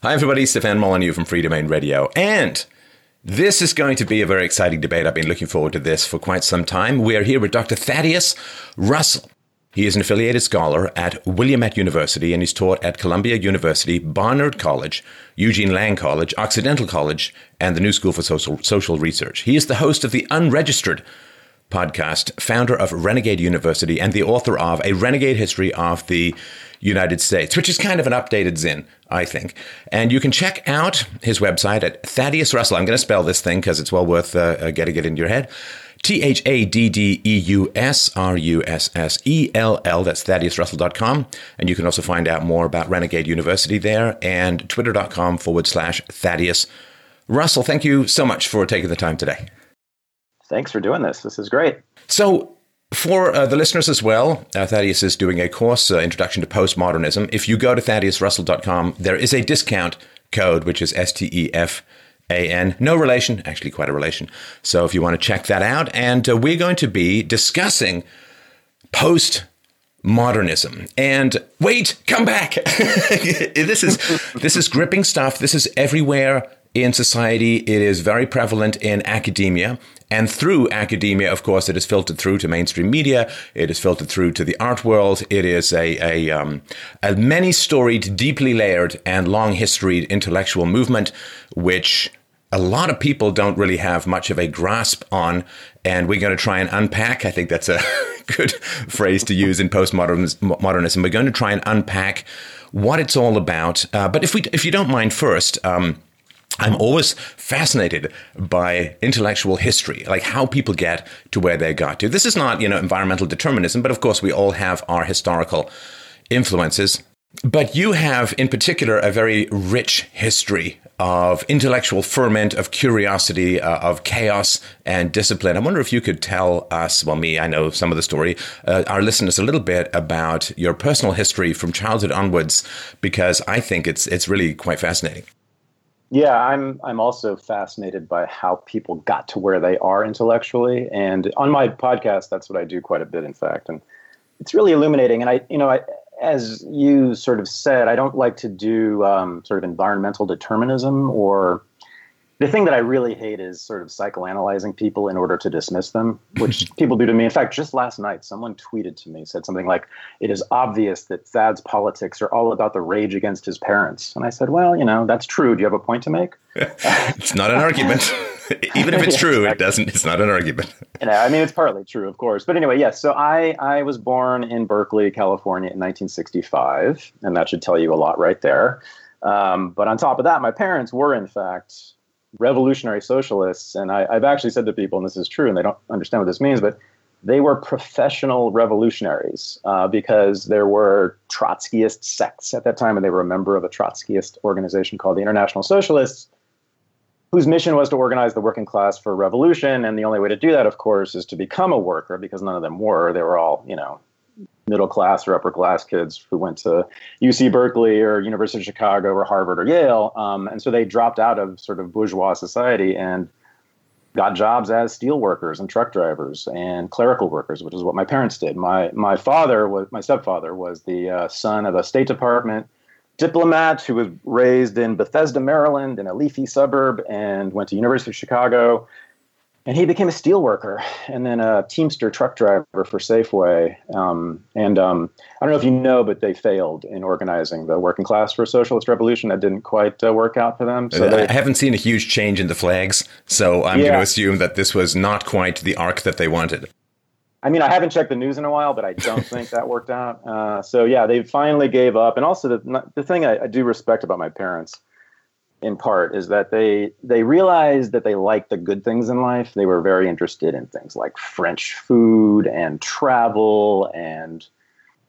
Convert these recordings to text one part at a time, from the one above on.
Hi, everybody. Stefan Molyneux from Freedomain Radio. And this is going to be a very exciting debate. I've been looking forward to this for quite some time. We are here with Dr. Thaddeus Russell. He is an affiliated scholar at Willamette University and he's taught at Columbia University, Barnard College, Eugene Lang College, Occidental College, and the New School for Social, Social Research. He is the host of the Unregistered podcast, founder of Renegade University, and the author of A Renegade History of the United States, which is kind of an updated Zinn, I think. And you can check out his website at Thaddeus Russell. I'm going to spell this thing because it's well worth uh, uh, getting it into your head. T H A D D E U S R U S S E L L. That's ThaddeusRussell.com. And you can also find out more about Renegade University there and twitter.com forward slash Thaddeus Russell. Thank you so much for taking the time today. Thanks for doing this. This is great. So, for uh, the listeners as well, uh, Thaddeus is doing a course, uh, Introduction to Postmodernism. If you go to ThaddeusRussell.com, there is a discount code, which is S T E F A N. No relation, actually, quite a relation. So if you want to check that out, and uh, we're going to be discussing post modernism and wait come back this is this is gripping stuff this is everywhere in society it is very prevalent in academia and through academia, of course, it is filtered through to mainstream media. It is filtered through to the art world. It is a, a, um, a many storied, deeply layered, and long historied intellectual movement, which a lot of people don't really have much of a grasp on. And we're going to try and unpack. I think that's a good phrase to use in postmodernism. We're going to try and unpack what it's all about. Uh, but if we, if you don't mind, first. Um, I'm always fascinated by intellectual history, like how people get to where they got to. This is not, you know, environmental determinism, but of course we all have our historical influences. But you have, in particular, a very rich history of intellectual ferment, of curiosity, uh, of chaos and discipline. I wonder if you could tell us, well, me, I know some of the story, uh, our listeners a little bit about your personal history from childhood onwards, because I think it's it's really quite fascinating. Yeah, I'm I'm also fascinated by how people got to where they are intellectually, and on my podcast, that's what I do quite a bit, in fact, and it's really illuminating. And I, you know, I, as you sort of said, I don't like to do um, sort of environmental determinism or the thing that I really hate is sort of psychoanalyzing people in order to dismiss them, which people do to me. In fact, just last night, someone tweeted to me, said something like, It is obvious that Thad's politics are all about the rage against his parents. And I said, Well, you know, that's true. Do you have a point to make? it's not an argument. Even if it's true, it doesn't, it's not an argument. You know, I mean, it's partly true, of course. But anyway, yes. So I, I was born in Berkeley, California in 1965, and that should tell you a lot right there. Um, but on top of that, my parents were, in fact, revolutionary socialists, and I, have actually said to people, and this is true, and they don't understand what this means, but they were professional revolutionaries uh, because there were Trotskyist sects at that time, and they were a member of a Trotskyist organization called the International Socialists, whose mission was to organize the working class for revolution. And the only way to do that, of course, is to become a worker because none of them were. They were all, you know, middle class or upper class kids who went to UC Berkeley or University of Chicago or Harvard or Yale. Um, and so they dropped out of sort of bourgeois society and got jobs as steel workers and truck drivers and clerical workers, which is what my parents did. My my father was my stepfather was the uh, son of a State Department diplomat who was raised in Bethesda, Maryland, in a leafy suburb, and went to University of Chicago and he became a steel worker and then a Teamster truck driver for Safeway. Um, and um, I don't know if you know, but they failed in organizing the working class for a socialist revolution. That didn't quite uh, work out for them. So they, I haven't seen a huge change in the flags, so I'm yeah. going to assume that this was not quite the arc that they wanted. I mean, I haven't checked the news in a while, but I don't think that worked out. Uh, so yeah, they finally gave up. And also, the the thing I, I do respect about my parents in part is that they they realized that they liked the good things in life. They were very interested in things like French food and travel and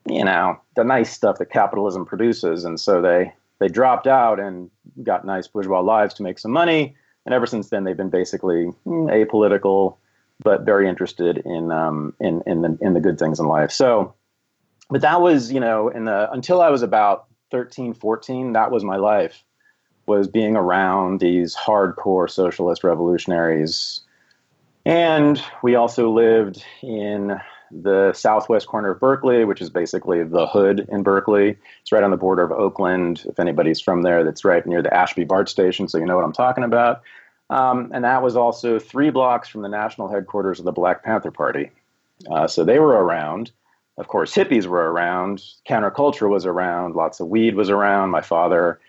you know the nice stuff that capitalism produces. And so they they dropped out and got nice bourgeois lives to make some money. And ever since then, they've been basically apolitical, but very interested in um, in in the in the good things in life. So, but that was you know in the until I was about 13, 14, that was my life was being around these hardcore socialist revolutionaries. And we also lived in the southwest corner of Berkeley, which is basically the hood in Berkeley. It's right on the border of Oakland. If anybody's from there, that's right near the Ashby BART station, so you know what I'm talking about. Um, and that was also three blocks from the national headquarters of the Black Panther Party. Uh, so they were around. Of course, hippies were around. Counterculture was around. Lots of weed was around. My father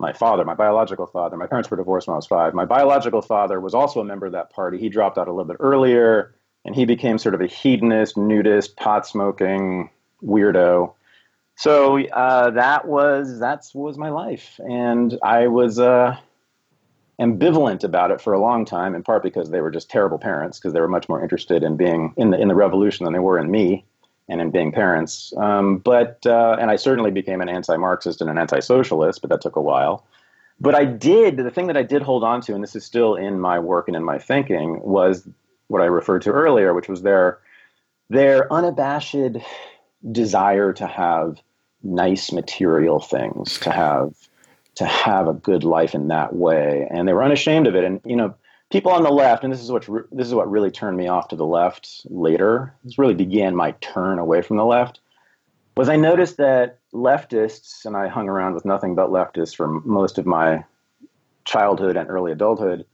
my father, my biological father, my parents were divorced when I was five. My biological father was also a member of that party. He dropped out a little bit earlier, and he became sort of a hedonist, nudist, pot smoking weirdo. So uh, that was that was my life, and I was uh, ambivalent about it for a long time. In part because they were just terrible parents, because they were much more interested in being in the in the revolution than they were in me and in being parents. Um, but uh, and I certainly became an anti-Marxist and an anti-socialist, but that took a while. But I did the thing that I did hold on to, and this is still in my work and in my thinking, was what I referred to earlier, which was their their unabashed desire to have nice material things, to have to have a good life in that way, and they were unashamed of it. And you know, people on the left, and this is what this is what really turned me off to the left later. This really began my turn away from the left. Was I noticed that leftists, and I hung around with nothing but leftists for most of my childhood and early adulthood,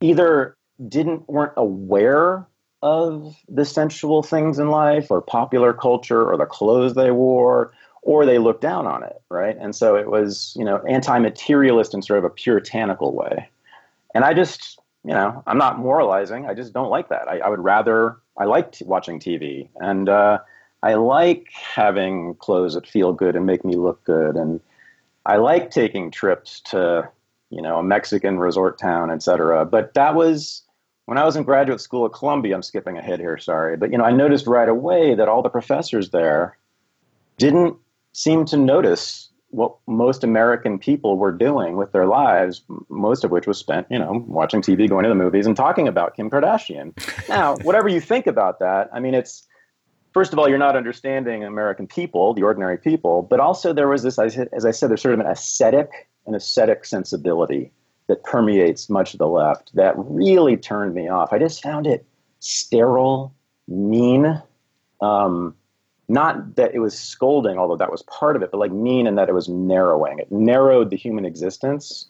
either didn't weren't aware of the sensual things in life or popular culture or the clothes they wore or they looked down on it right and so it was you know anti-materialist in sort of a puritanical way and i just you know, I'm not moralizing. I just don't like that. I, I would rather, I like t- watching TV and uh, I like having clothes that feel good and make me look good. And I like taking trips to, you know, a Mexican resort town, et cetera. But that was when I was in graduate school at Columbia. I'm skipping ahead here, sorry. But, you know, I noticed right away that all the professors there didn't seem to notice what most American people were doing with their lives, most of which was spent, you know, watching TV, going to the movies, and talking about Kim Kardashian. now, whatever you think about that, I mean, it's first of all, you're not understanding American people, the ordinary people, but also there was this, as I said, there's sort of an ascetic, an ascetic sensibility that permeates much of the left that really turned me off. I just found it sterile, mean. Um, not that it was scolding, although that was part of it, but like mean and that it was narrowing. It narrowed the human existence.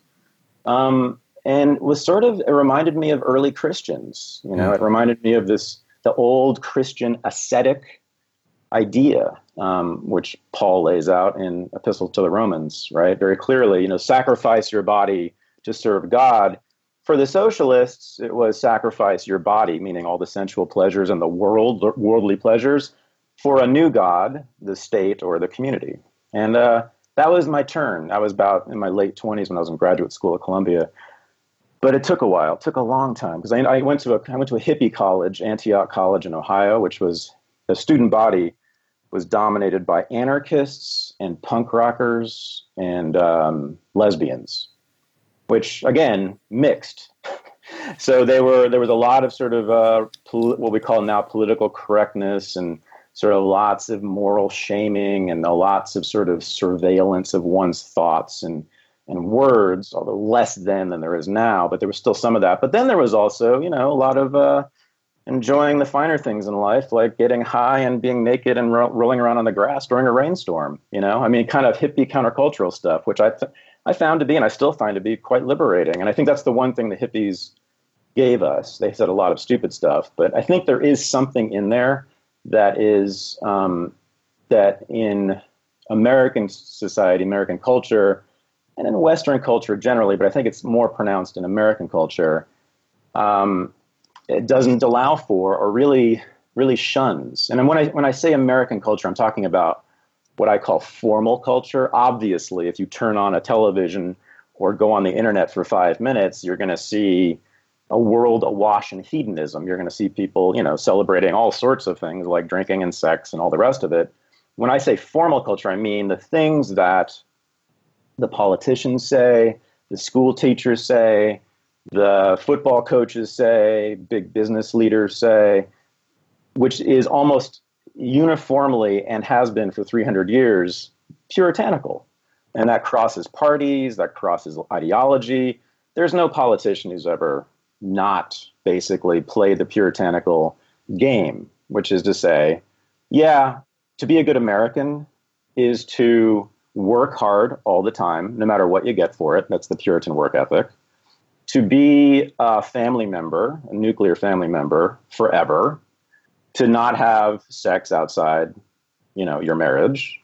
Um, and was sort of, it reminded me of early Christians. You know, mm. it reminded me of this, the old Christian ascetic idea, um, which Paul lays out in Epistle to the Romans, right? Very clearly, you know, sacrifice your body to serve God. For the socialists, it was sacrifice your body, meaning all the sensual pleasures and the world, worldly pleasures, for a new God, the state or the community. And uh, that was my turn. I was about in my late 20s when I was in graduate school at Columbia. But it took a while. It took a long time because I, I, went to a I went to a hippie college, Antioch College in Ohio, which was the student body was dominated by anarchists and punk rockers and um, lesbians, which again mixed. so they were there was a lot of sort of uh, pol- what we call now political correctness and sort of lots of moral shaming and lots of sort of surveillance of one's thoughts and and words, although less then than there is now, but there was still some of that. But then there was also, you know, a lot of uh, enjoying the finer things in life, like getting high and being naked and ro- rolling around on the grass during a rainstorm. You know, I mean, kind of hippie countercultural stuff, which I th- I found to be, and I still find to be quite liberating. And I think that's the one thing the hippies gave us. They said a lot of stupid stuff, but I think there is something in there that is um, that in American society, American culture, and in Western culture generally, but I think it's more pronounced in American culture. Um, it doesn't allow for or really really shuns. And when I when I say American culture, I'm talking about what I call formal culture. Obviously, if you turn on a television or go on the internet for five minutes, you're going to see a world awash in hedonism. You're going to see people, you know, celebrating all sorts of things like drinking and sex and all the rest of it. When I say formal culture, I mean the things that the politicians say, the school teachers say, the football coaches say, big business leaders say, which is almost uniformly and has been for 300 years puritanical. And that crosses parties, that crosses ideology. There's no politician who's ever not basically play the puritanical game. which is to say, yeah, to be a good American is to work hard all the time, no matter what you get for it. That's the Puritan work ethic. To be a family member, a nuclear family member forever, to not have sex outside, you know, your marriage,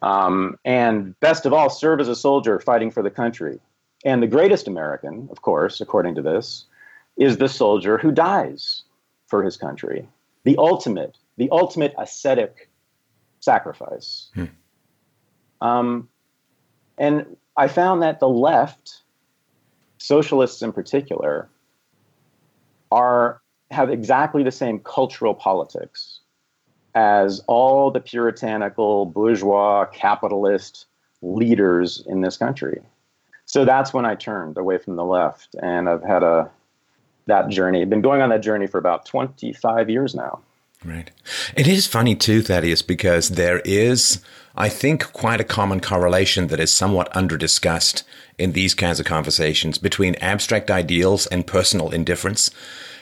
um, and best of all, serve as a soldier fighting for the country. And the greatest American, of course, according to this, is the soldier who dies for his country. The ultimate, the ultimate ascetic sacrifice. Hmm. Um, and I found that the left, socialists in particular, are have exactly the same cultural politics as all the puritanical, bourgeois, capitalist leaders in this country. So that's when I turned away from the left, and I've had a that journey. I've been going on that journey for about 25 years now. Right. It is funny too, Thaddeus, because there is, I think, quite a common correlation that is somewhat under discussed in these kinds of conversations between abstract ideals and personal indifference.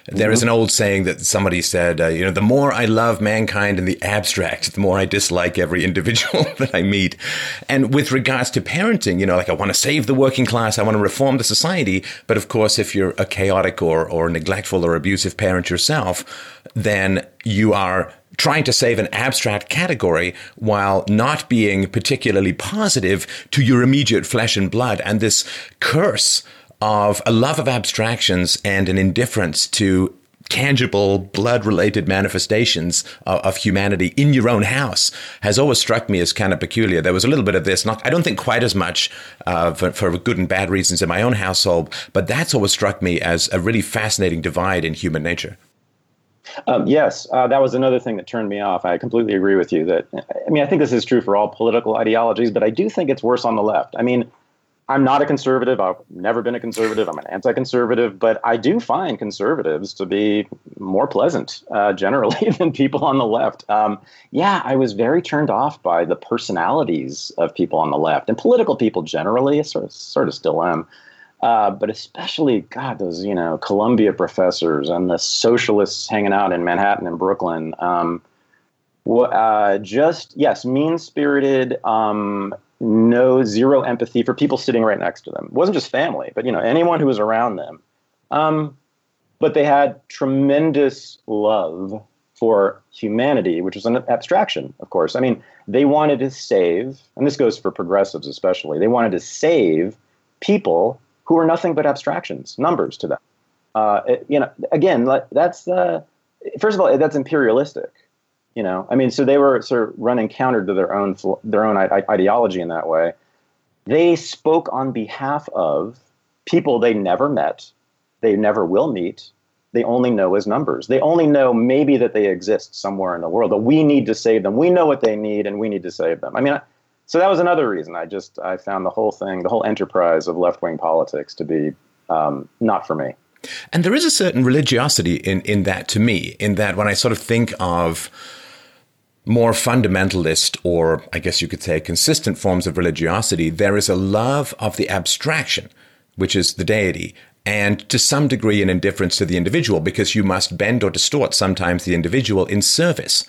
There is mm-hmm. an old saying that somebody said, uh, you know, the more I love mankind in the abstract, the more I dislike every individual that I meet. And with regards to parenting, you know, like I want to save the working class, I want to reform the society. But of course, if you're a chaotic or, or neglectful or abusive parent yourself, then you are trying to save an abstract category while not being particularly positive to your immediate flesh and blood. And this curse of a love of abstractions and an indifference to tangible blood related manifestations of, of, humanity in your own house has always struck me as kind of peculiar. There was a little bit of this, not, I don't think quite as much uh, for, for, good and bad reasons in my own household, but that's always struck me as a really fascinating divide in human nature. Um, yes, uh, that was another thing that turned me off. I completely agree with you that, I mean, I think this is true for all political ideologies, but I do think it's worse on the left. I mean, I'm not a conservative. I've never been a conservative. I'm an anti-conservative, but I do find conservatives to be more pleasant uh, generally than people on the left. Um, yeah, I was very turned off by the personalities of people on the left and political people generally. Sort of, sort of still am, uh, but especially God, those you know Columbia professors and the socialists hanging out in Manhattan and Brooklyn. Um, uh, just yes, mean spirited, um, no zero empathy for people sitting right next to them. It wasn't just family, but you know anyone who was around them. Um, but they had tremendous love for humanity, which was an abstraction, of course. I mean, they wanted to save, and this goes for progressives especially. They wanted to save people who were nothing but abstractions, numbers to them. Uh, it, you know, again, that's the first of all, that's imperialistic. You know, I mean, so they were sort of running counter to their own their own ideology in that way. They spoke on behalf of people they never met, they never will meet. They only know as numbers. They only know maybe that they exist somewhere in the world. That we need to save them. We know what they need, and we need to save them. I mean, so that was another reason. I just I found the whole thing, the whole enterprise of left wing politics, to be um, not for me. And there is a certain religiosity in in that to me. In that when I sort of think of more fundamentalist, or I guess you could say consistent forms of religiosity, there is a love of the abstraction, which is the deity, and to some degree an indifference to the individual, because you must bend or distort sometimes the individual in service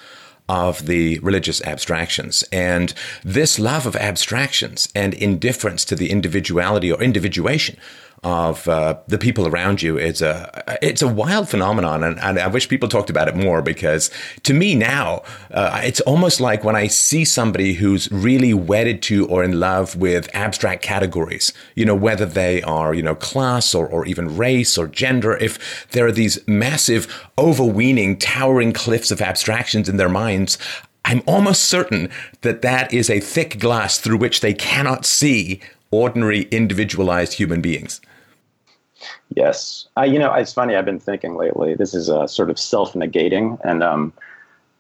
of the religious abstractions. And this love of abstractions and indifference to the individuality or individuation of uh, the people around you is a it's a wild phenomenon, and, and, I wish people talked about it more because to me now uh, it's almost like when I see somebody who's really wedded to or in love with abstract categories, you know whether they are you know class or or even race or gender, if there are these massive overweening towering cliffs of abstractions in their minds. I'm almost certain that that is a thick glass through which they cannot see ordinary individualized human beings. Yes, I, you know, it's funny. I've been thinking lately. This is a sort of self-negating, and um,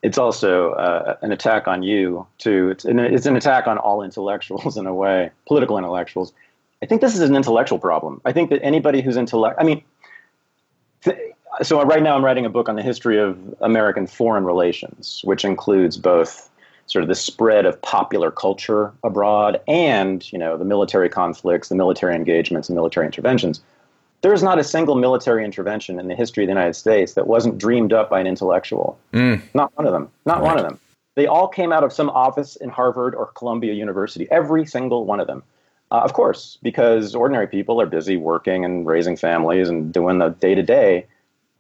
it's also uh, an attack on you too. It's an, it's an attack on all intellectuals in a way, political intellectuals. I think this is an intellectual problem. I think that anybody who's intellect, I mean, th- so right now I'm writing a book on the history of American foreign relations, which includes both sort of the spread of popular culture abroad and you know the military conflicts, the military engagements, and military interventions. There's not a single military intervention in the history of the United States that wasn't dreamed up by an intellectual. Mm. Not one of them. Not right. one of them. They all came out of some office in Harvard or Columbia University. Every single one of them. Uh, of course, because ordinary people are busy working and raising families and doing the day to day.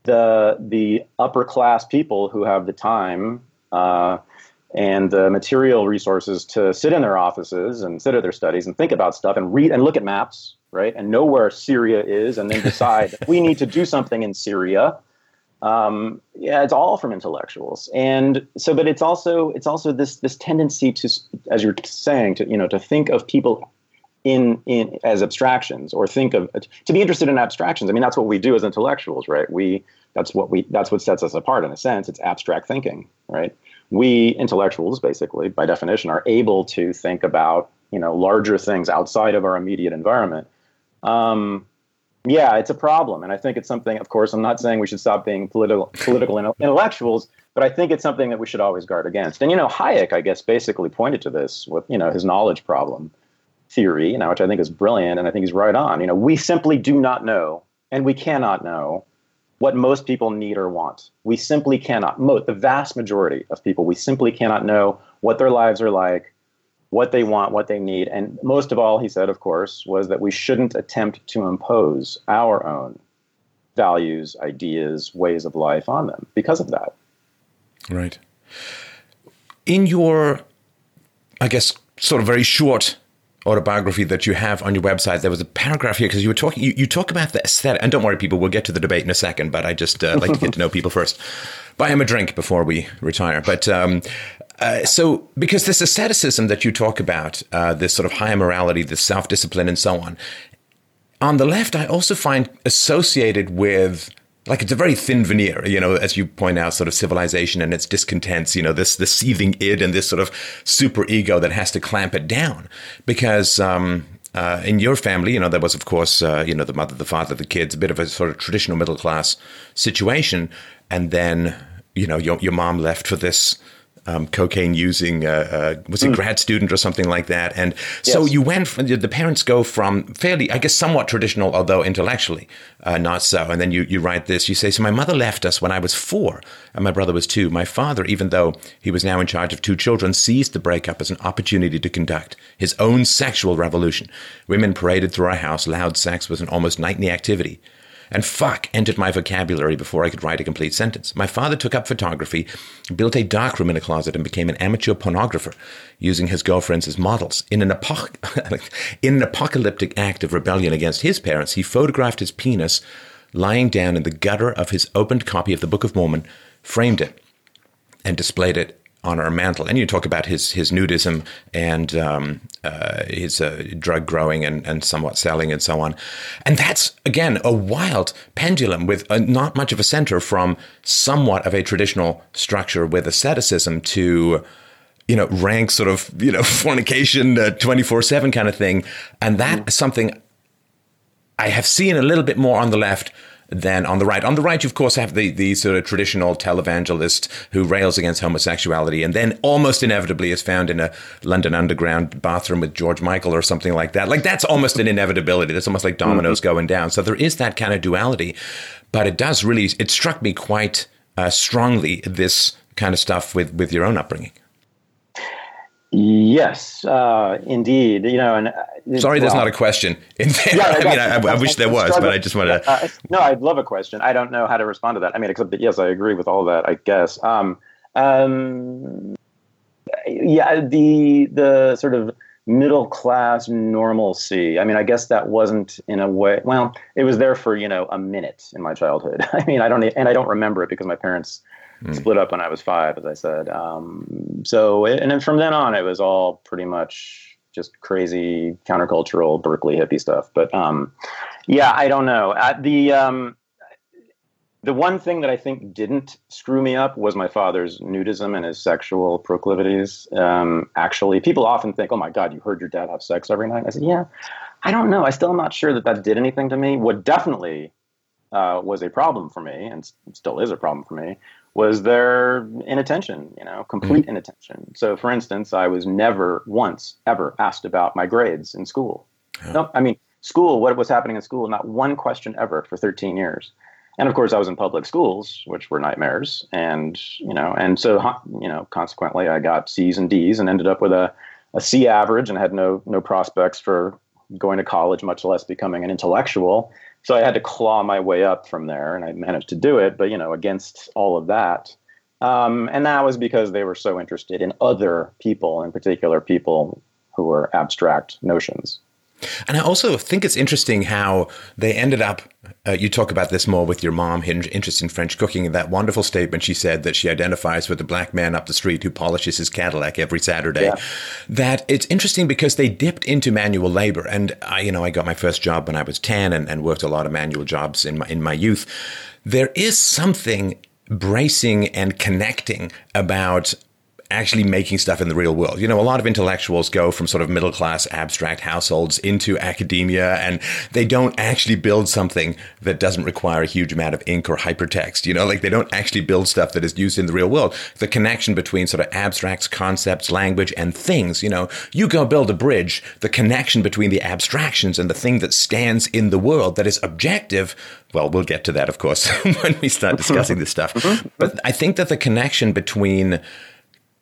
The the upper class people who have the time uh, and the material resources to sit in their offices and sit at their studies and think about stuff and read and look at maps, right, and know where Syria is, and then decide we need to do something in Syria. Um, yeah, it's all from intellectuals, and so, but it's also it's also this this tendency to, as you're saying, to you know, to think of people in in as abstractions or think of to be interested in abstractions. I mean, that's what we do as intellectuals, right? We that's what we that's what sets us apart in a sense. It's abstract thinking, right? We intellectuals, basically, by definition, are able to think about you know larger things outside of our immediate environment. Um, yeah, it's a problem, and I think it's something. Of course, I'm not saying we should stop being political political intellectuals, but I think it's something that we should always guard against. And you know, Hayek, I guess, basically pointed to this with you know his knowledge problem theory, you know, which I think is brilliant, and I think he's right on. You know, we simply do not know, and we cannot know what most people need or want. We simply cannot. Most, the vast majority of people, we simply cannot know what their lives are like, what they want, what they need, and most of all, he said, of course, was that we shouldn't attempt to impose our own values, ideas, ways of life on them because of that. Right. In your, I guess, sort of very short autobiography that you have on your website, there was a paragraph here because you were talking, you, you, talk about the aesthetic. And don't worry, people, we'll get to the debate in a second, but I just uh, like to get to know people first. Buy him a drink before we retire. But um, uh, so, because this asceticism that you talk about, uh, this sort of higher morality, this self discipline, and so on, on the left, I also find associated with like it's a very thin veneer, you know, as you point out, sort of civilization and its discontents, you know, this this seething id and this sort of super ego that has to clamp it down. Because um, uh, in your family, you know, there was of course, uh, you know, the mother, the father, the kids, a bit of a sort of traditional middle class situation, and then you know, your your mom left for this um, cocaine using, uh, uh, was it mm. grad student or something like that? And so yes. you went from the parents go from fairly, I guess, somewhat traditional, although intellectually uh, not so. And then you, you write this, you say, So my mother left us when I was four and my brother was two. My father, even though he was now in charge of two children, seized the breakup as an opportunity to conduct his own sexual revolution. Women paraded through our house, loud sex was an almost nightly activity and fuck entered my vocabulary before I could write a complete sentence. My father took up photography, built a darkroom in a closet, and became an amateur pornographer, using his girlfriends as models. In an, in an apocalyptic act of rebellion against his parents, he photographed his penis lying down in the gutter of his opened copy of the Book of Mormon, framed it, and displayed it on our mantle. And you talk about his his nudism and um, uh, his uh, drug growing and, and somewhat selling and so on. And that's again a wild pendulum with a, not much of a center from somewhat of a traditional structure with asceticism to you know rank sort of you know fornication uh, twenty four seven kind of thing. And that mm. is something I have seen a little bit more on the left than on the right. On the right, you of course have the, the sort of traditional televangelist who rails against homosexuality and then almost inevitably is found in a London Underground bathroom with George Michael or something like that. Like that's almost an inevitability. That's almost like dominoes mm-hmm. going down. So there is that kind of duality, but it does really, it struck me quite uh, strongly, this kind of stuff with, with your own upbringing. Yes, uh, indeed. You know, and uh, sorry, there's well, not a question in. Yeah, I mean, I, I, wish there was, but I just want to. Uh, no, I'd love a question. I don't know how to respond to that. I mean, except that yes, I agree with all that. I guess. Um, um, yeah, the the sort of middle class normalcy. I mean, I guess that wasn't in a way. Well, it was there for you know a minute in my childhood. I mean, I don't and I don't remember it because my parents mm. split up when I was five, as I said. Um, so, and then from then on, it was all pretty much just crazy countercultural Berkeley hippie stuff. But um, yeah, I don't know. At the um, the one thing that I think didn't screw me up was my father's nudism and his sexual proclivities. Um, actually, people often think, "Oh my God, you heard your dad have sex every night." I said, "Yeah." I don't know. I still am not sure that that did anything to me. What definitely uh, was a problem for me, and still is a problem for me, was their inattention, you know, complete mm-hmm. inattention. So, for instance, I was never once ever asked about my grades in school. Yeah. No, I mean, school, what was happening in school, not one question ever for 13 years. And of course, I was in public schools, which were nightmares. And, you know, and so, you know, consequently, I got C's and D's and ended up with a, a C average and had no, no prospects for going to college, much less becoming an intellectual. So I had to claw my way up from there, and I managed to do it. But, you know, against all of that, um, and that was because they were so interested in other people, in particular, people who were abstract notions. And I also think it's interesting how they ended up. Uh, you talk about this more with your mom, interest in French cooking. That wonderful statement she said that she identifies with the black man up the street who polishes his Cadillac every Saturday. Yeah. That it's interesting because they dipped into manual labor, and I, you know, I got my first job when I was ten, and, and worked a lot of manual jobs in my in my youth. There is something bracing and connecting about actually making stuff in the real world. You know, a lot of intellectuals go from sort of middle class abstract households into academia and they don't actually build something that doesn't require a huge amount of ink or hypertext. You know, like they don't actually build stuff that is used in the real world. The connection between sort of abstracts, concepts, language, and things, you know, you go build a bridge, the connection between the abstractions and the thing that stands in the world that is objective well, we'll get to that, of course, when we start discussing this stuff. Mm-hmm. But I think that the connection between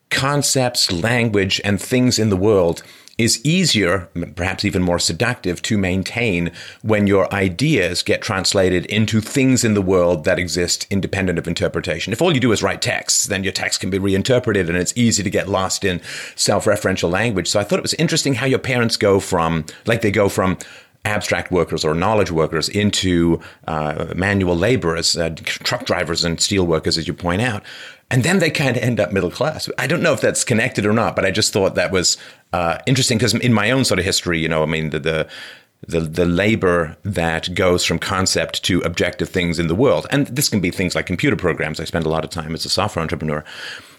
concepts, language, and things in the world is easier, perhaps even more seductive to maintain when your ideas get translated into things in the world that exist independent of interpretation. If all you do is write texts, then your text can be reinterpreted and it's easy to get lost in self referential language. So I thought it was interesting how your parents go from, like, they go from abstract workers or knowledge workers into uh, manual laborers, uh, truck drivers, and steel workers, as you point out. And then they kind of end up middle class. I don't know if that's connected or not, but I just thought that was uh, interesting because in my own sort of history, you know, I mean, the, the the the labor that goes from concept to objective things in the world. And this can be things like computer programs. I spend a lot of time as a software entrepreneur.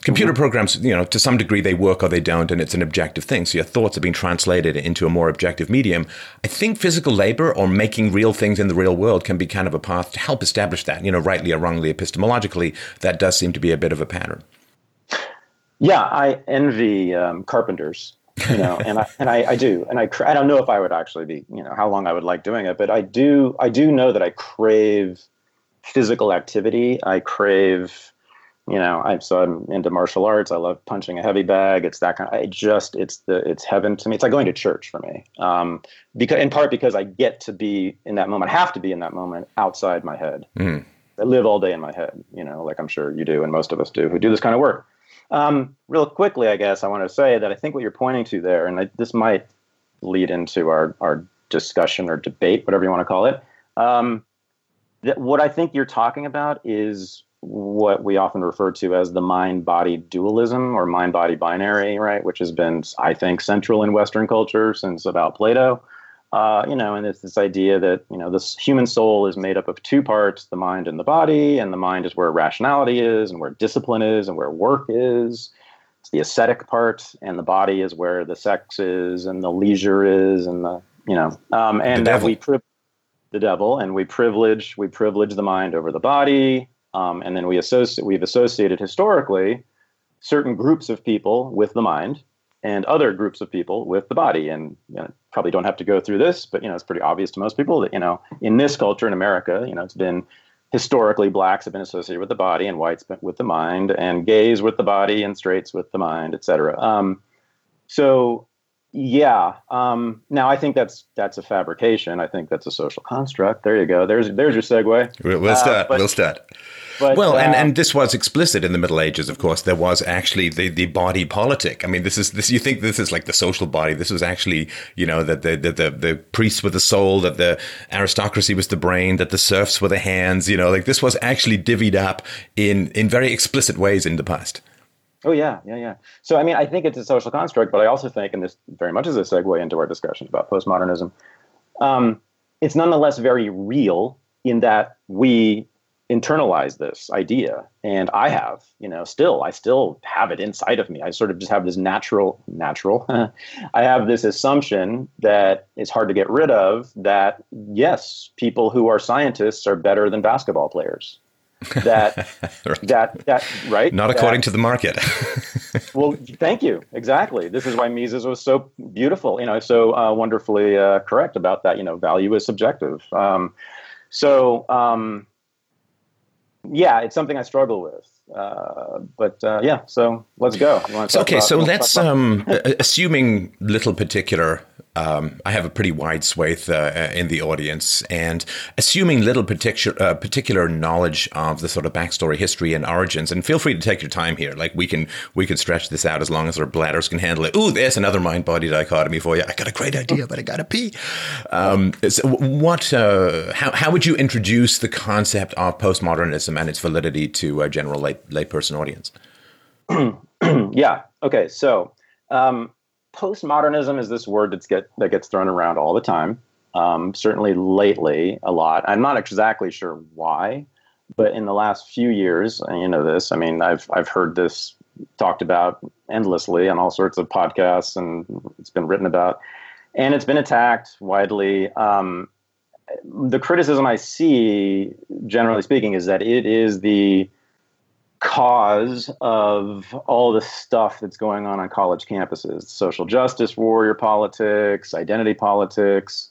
Computer mm-hmm. programs, you know, to some degree they work or they don't, and it's an objective thing. So your thoughts are being translated into a more objective medium. I think physical labor or making real things in the real world can be kind of a path to help establish that. You know, rightly or wrongly, epistemologically, that does seem to be a bit of a pattern. Yeah, I envy um, carpenters you know, and I and I, I, do, and I I don't know if I would actually be, you know, how long I would like doing it, but I do I do know that I crave physical activity. I crave, you know, I so I'm into martial arts. I love punching a heavy bag. It's that kind. Of, I just it's the it's heaven to me. It's like going to church for me. Um, because in part because I get to be in that moment. I have to be in that moment outside my head. Mm. I live all day in my head. You know, like I'm sure you do, and most of us do who do this kind of work. Um, real quickly, I guess I want to say that I think what you're pointing to there, and I, this might lead into our, our discussion or debate, whatever you want to call it. Um, that what I think you're talking about is what we often refer to as the mind body dualism or mind body binary, right? Which has been, I think, central in Western culture since about Plato. Uh, you know, and it's this idea that you know this human soul is made up of two parts: the mind and the body. And the mind is where rationality is, and where discipline is, and where work is. It's the ascetic part, and the body is where the sex is, and the leisure is, and the you know, um, and that we pri- the devil, and we privilege we privilege the mind over the body, um, and then we associate we've associated historically certain groups of people with the mind and other groups of people with the body. And you know, probably don't have to go through this, but you know, it's pretty obvious to most people that you know, in this culture in America, you know, it's been historically blacks have been associated with the body and whites with the mind and gays with the body and straights with the mind, et cetera. Um, so yeah. Um, now I think that's that's a fabrication. I think that's a social construct. There you go. There's there's your segue. We'll start. Uh, but, we'll start. But, well, uh, and, and this was explicit in the Middle Ages, of course. There was actually the, the body politic. I mean, this is this. You think this is like the social body? This was actually, you know, that the the the, the priests were the soul, that the aristocracy was the brain, that the serfs were the hands. You know, like this was actually divvied up in in very explicit ways in the past. Oh yeah, yeah, yeah. So I mean, I think it's a social construct, but I also think, and this very much is a segue into our discussion about postmodernism, um, it's nonetheless very real in that we internalize this idea. And i have you know still i still have it inside of me. I sort of just have this natural natural i have this assumption that it's hard to get rid of that yes people who are scientists are better than basketball players that right. that that right? Not according that, to the market. Well thank you. Exactly. This is why Mises was so beautiful you know so uh, wonderfully uh, correct about that you know value is subjective. Um, so um, yeah it's something i struggle with. Uh, but uh, yeah so let's go. Okay about, so let's um, assuming little particular um, I have a pretty wide swathe uh, in the audience, and assuming little particular uh, particular knowledge of the sort of backstory, history, and origins. And feel free to take your time here. Like we can we can stretch this out as long as our bladders can handle it. Ooh, there's another mind body dichotomy for you. I got a great idea, but I gotta pee. Um, so what? Uh, how how would you introduce the concept of postmodernism and its validity to a general lay layperson audience? yeah. Okay. So. Um, postmodernism is this word that's get that gets thrown around all the time. Um, certainly lately, a lot. I'm not exactly sure why, but in the last few years, you know this. I mean, I've I've heard this talked about endlessly on all sorts of podcasts, and it's been written about, and it's been attacked widely. Um, the criticism I see, generally speaking, is that it is the cause of all the stuff that's going on on college campuses. Social justice warrior politics identity politics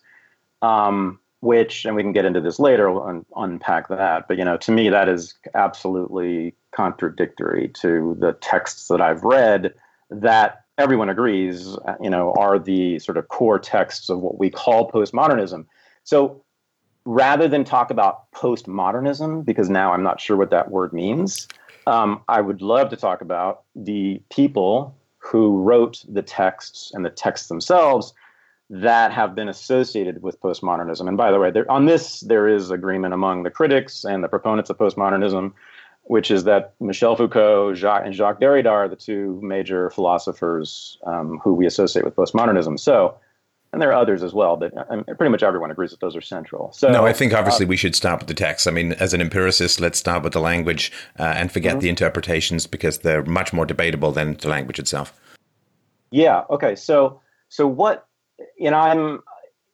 um, which and we can get into this later and unpack that. But you know to me that is absolutely contradictory to the texts that i've read that everyone agrees you know are the sort of core texts of what we call postmodernism. So rather than talk about postmodernism because now i'm not sure what that word means um, I would love to talk about the people who wrote the texts and the texts themselves that have been associated with postmodernism. And by the way, there, on this, there is agreement among the critics and the proponents of postmodernism, which is that Michel Foucault Jacques, and Jacques Derrida are the two major philosophers um, who we associate with postmodernism. So and there are others as well, but I mean, pretty much everyone agrees that those are central. So, no, I think obviously uh, we should start with the text. I mean, as an empiricist, let's start with the language uh, and forget mm-hmm. the interpretations because they're much more debatable than the language itself. Yeah. Okay. So, so what? You know, I'm.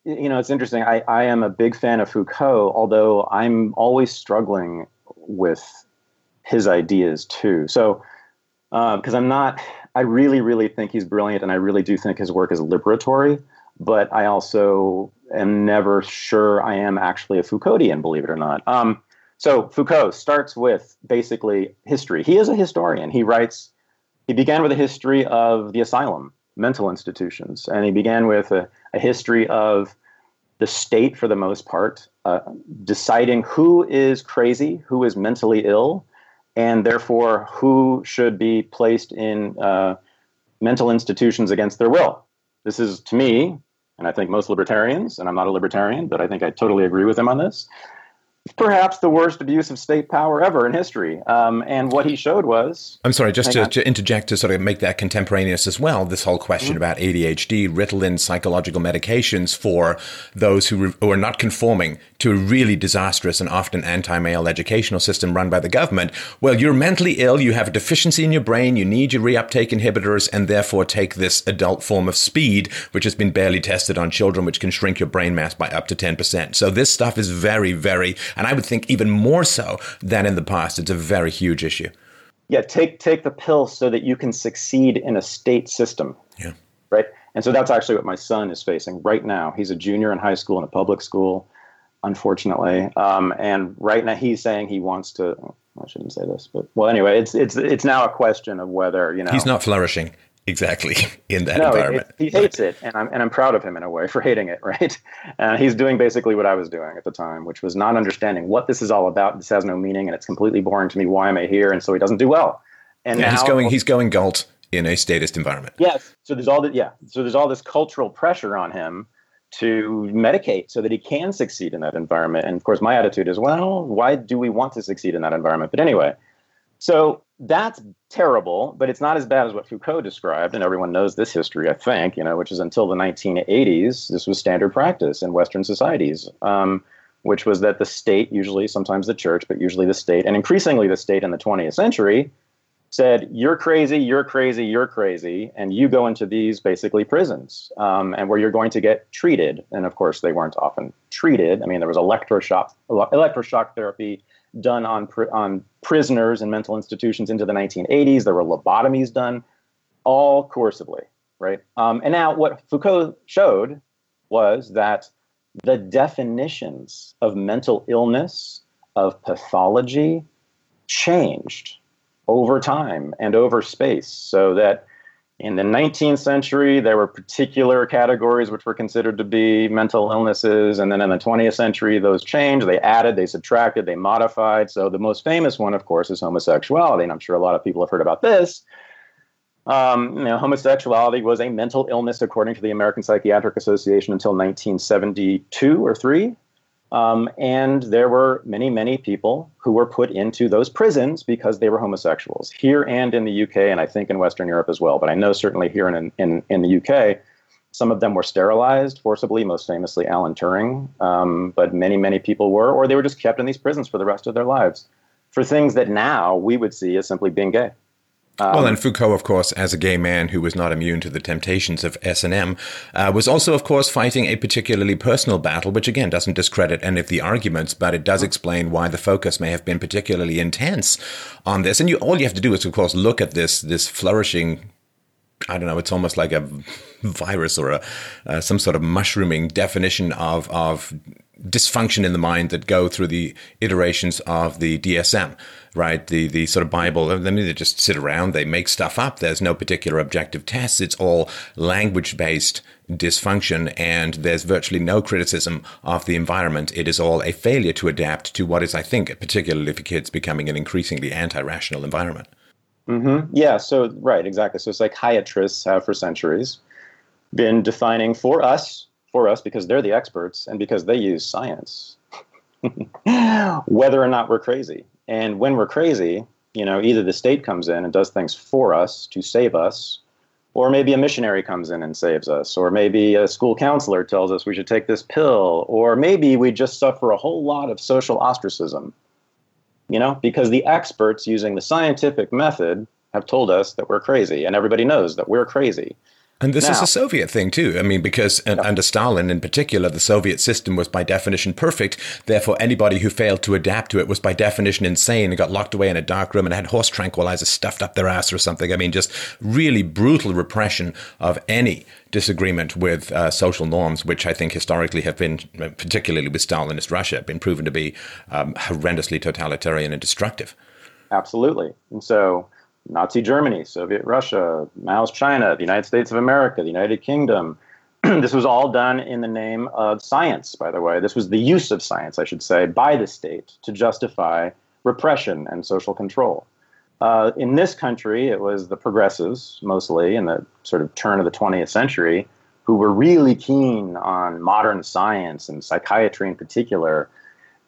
You know, it's interesting. I I am a big fan of Foucault, although I'm always struggling with his ideas too. So, because uh, I'm not. I really, really think he's brilliant, and I really do think his work is liberatory but I also am never sure I am actually a Foucauldian, believe it or not. Um, so Foucault starts with basically history. He is a historian. He writes, he began with a history of the asylum, mental institutions, and he began with a, a history of the state for the most part, uh, deciding who is crazy, who is mentally ill, and therefore who should be placed in uh, mental institutions against their will. This is, to me, and I think most libertarians, and I'm not a libertarian, but I think I totally agree with them on this, perhaps the worst abuse of state power ever in history. Um, and what he showed was. I'm sorry, just to, to, interject to sort of make that contemporaneous as well. This whole question mm-hmm. about ADHD, Ritalin, psychological medications for those who, re- who are not conforming to a really disastrous and often anti-male educational system run by the government. Well, you're mentally ill, you have a deficiency in your brain, you need your reuptake inhibitors, and therefore take this adult form of speed, which has been barely tested on children, which can shrink your brain mass by up to 10%. So this stuff is very, very and I would think even more so than in the past. It's a very huge issue. Yeah, take take the pill so that you can succeed in a state system. Yeah. Right. And so that's actually what my son is facing right now. He's a junior in high school in a public school, unfortunately. Um, and right now he's saying he wants to. I shouldn't say this, but well, anyway, it's it's it's now a question of whether you know he's not flourishing exactly in that no, environment. It, he hates it, and I'm and I'm proud of him in a way for hating it. Right? Uh, he's doing basically what I was doing at the time, which was not understanding what this is all about. This has no meaning, and it's completely boring to me. Why am I here? And so he doesn't do well. And yeah, now, he's going he's going Galt in a statist environment. Yes. So there's all that. Yeah. So there's all this cultural pressure on him to medicate so that he can succeed in that environment. And of course, my attitude is, well, why do we want to succeed in that environment? But anyway, so that's terrible, but it's not as bad as what Foucault described, and everyone knows this history, I think, you know, which is until the 1980s, this was standard practice in Western societies, um, which was that the state, usually sometimes the church, but usually the state, and increasingly the state in the 20th century, said, You're crazy, you're crazy, you're crazy, and you go into these basically prisons, um, and where you're going to get treated. And of course, they weren't often treated. I mean, there was electroshock, electroshock therapy done on on prisoners in mental institutions into the 1980s. There were lobotomies done, all coercively, right? Um, and now what Foucault showed was that the definitions of mental illness, of pathology, changed over time and over space, so that in the 19th century, there were particular categories which were considered to be mental illnesses. And then in the 20th century, those changed. They added, they subtracted, they modified. So the most famous one, of course, is homosexuality. And I'm sure a lot of people have heard about this. Um, you know, homosexuality was a mental illness according to the American Psychiatric Association until 1972 or 3. Um, and there were many, many people who were put into those prisons because they were homosexuals here and in the UK, and I think in Western Europe as well. But I know certainly here in, in, in the UK, some of them were sterilized forcibly, most famously Alan Turing. Um, but many, many people were, or they were just kept in these prisons for the rest of their lives for things that now we would see as simply being gay. Um, well, and Foucault, of course, as a gay man who was not immune to the temptations of S and M, uh, was also, of course, fighting a particularly personal battle, which again doesn't discredit any of the arguments, but it does explain why the focus may have been particularly intense on this. And you, all you have to do is, of course, look at this this flourishing I don't know. It's almost like a virus or a uh, some sort of mushrooming definition of of dysfunction in the mind that go through the iterations of the DSM, right? The the sort of Bible. Then they just sit around, they make stuff up. There's no particular objective tests. It's all language based dysfunction, and there's virtually no criticism of the environment. It is all a failure to adapt to what is, I think, particularly for kids, becoming an increasingly anti-rational environment. Mm-hmm. Yeah. So right, exactly. So psychiatrists have for centuries been defining for us for us because they're the experts and because they use science whether or not we're crazy. And when we're crazy, you know, either the state comes in and does things for us to save us, or maybe a missionary comes in and saves us, or maybe a school counselor tells us we should take this pill, or maybe we just suffer a whole lot of social ostracism. You know, because the experts using the scientific method have told us that we're crazy, and everybody knows that we're crazy. And this now, is a Soviet thing too. I mean, because yeah. under Stalin in particular, the Soviet system was by definition perfect. Therefore, anybody who failed to adapt to it was by definition insane and got locked away in a dark room and had horse tranquilizers stuffed up their ass or something. I mean, just really brutal repression of any disagreement with uh, social norms, which I think historically have been, particularly with Stalinist Russia, been proven to be um, horrendously totalitarian and destructive. Absolutely. And so Nazi Germany, Soviet Russia, Mao's China, the United States of America, the United Kingdom. this was all done in the name of science, by the way. This was the use of science, I should say, by the state to justify repression and social control. Uh, in this country, it was the progressives, mostly in the sort of turn of the 20th century, who were really keen on modern science and psychiatry in particular.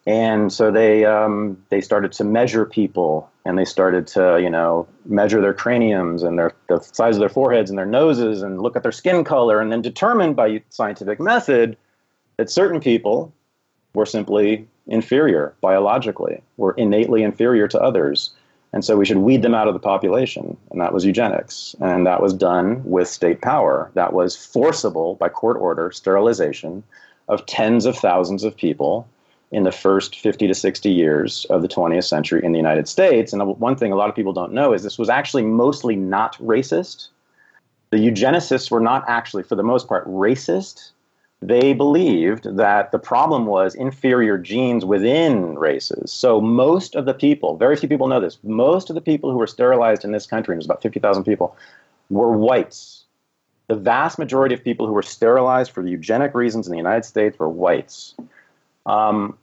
And so they um, they started to measure people and they started to you know measure their craniums and their the size of their foreheads and their noses and look at their skin color and then determine by scientific method that certain people were simply inferior biologically were innately inferior to others. And so we should weed them out of the population. And that was eugenics. And that was done with state power. That was forcible by court order sterilization of tens of thousands of people in the first 50 to 60 years of the 20th century in the United States. And one thing a lot of people don't know is this was actually mostly not racist. The eugenicists were not actually, for the most part, racist. They believed that the problem was inferior genes within races. So most of the people, very few people know this, most of the people who were sterilized in this country, and it was about 50,000 people, were whites. The vast majority of people who were sterilized for eugenic reasons in the United States were whites. Um,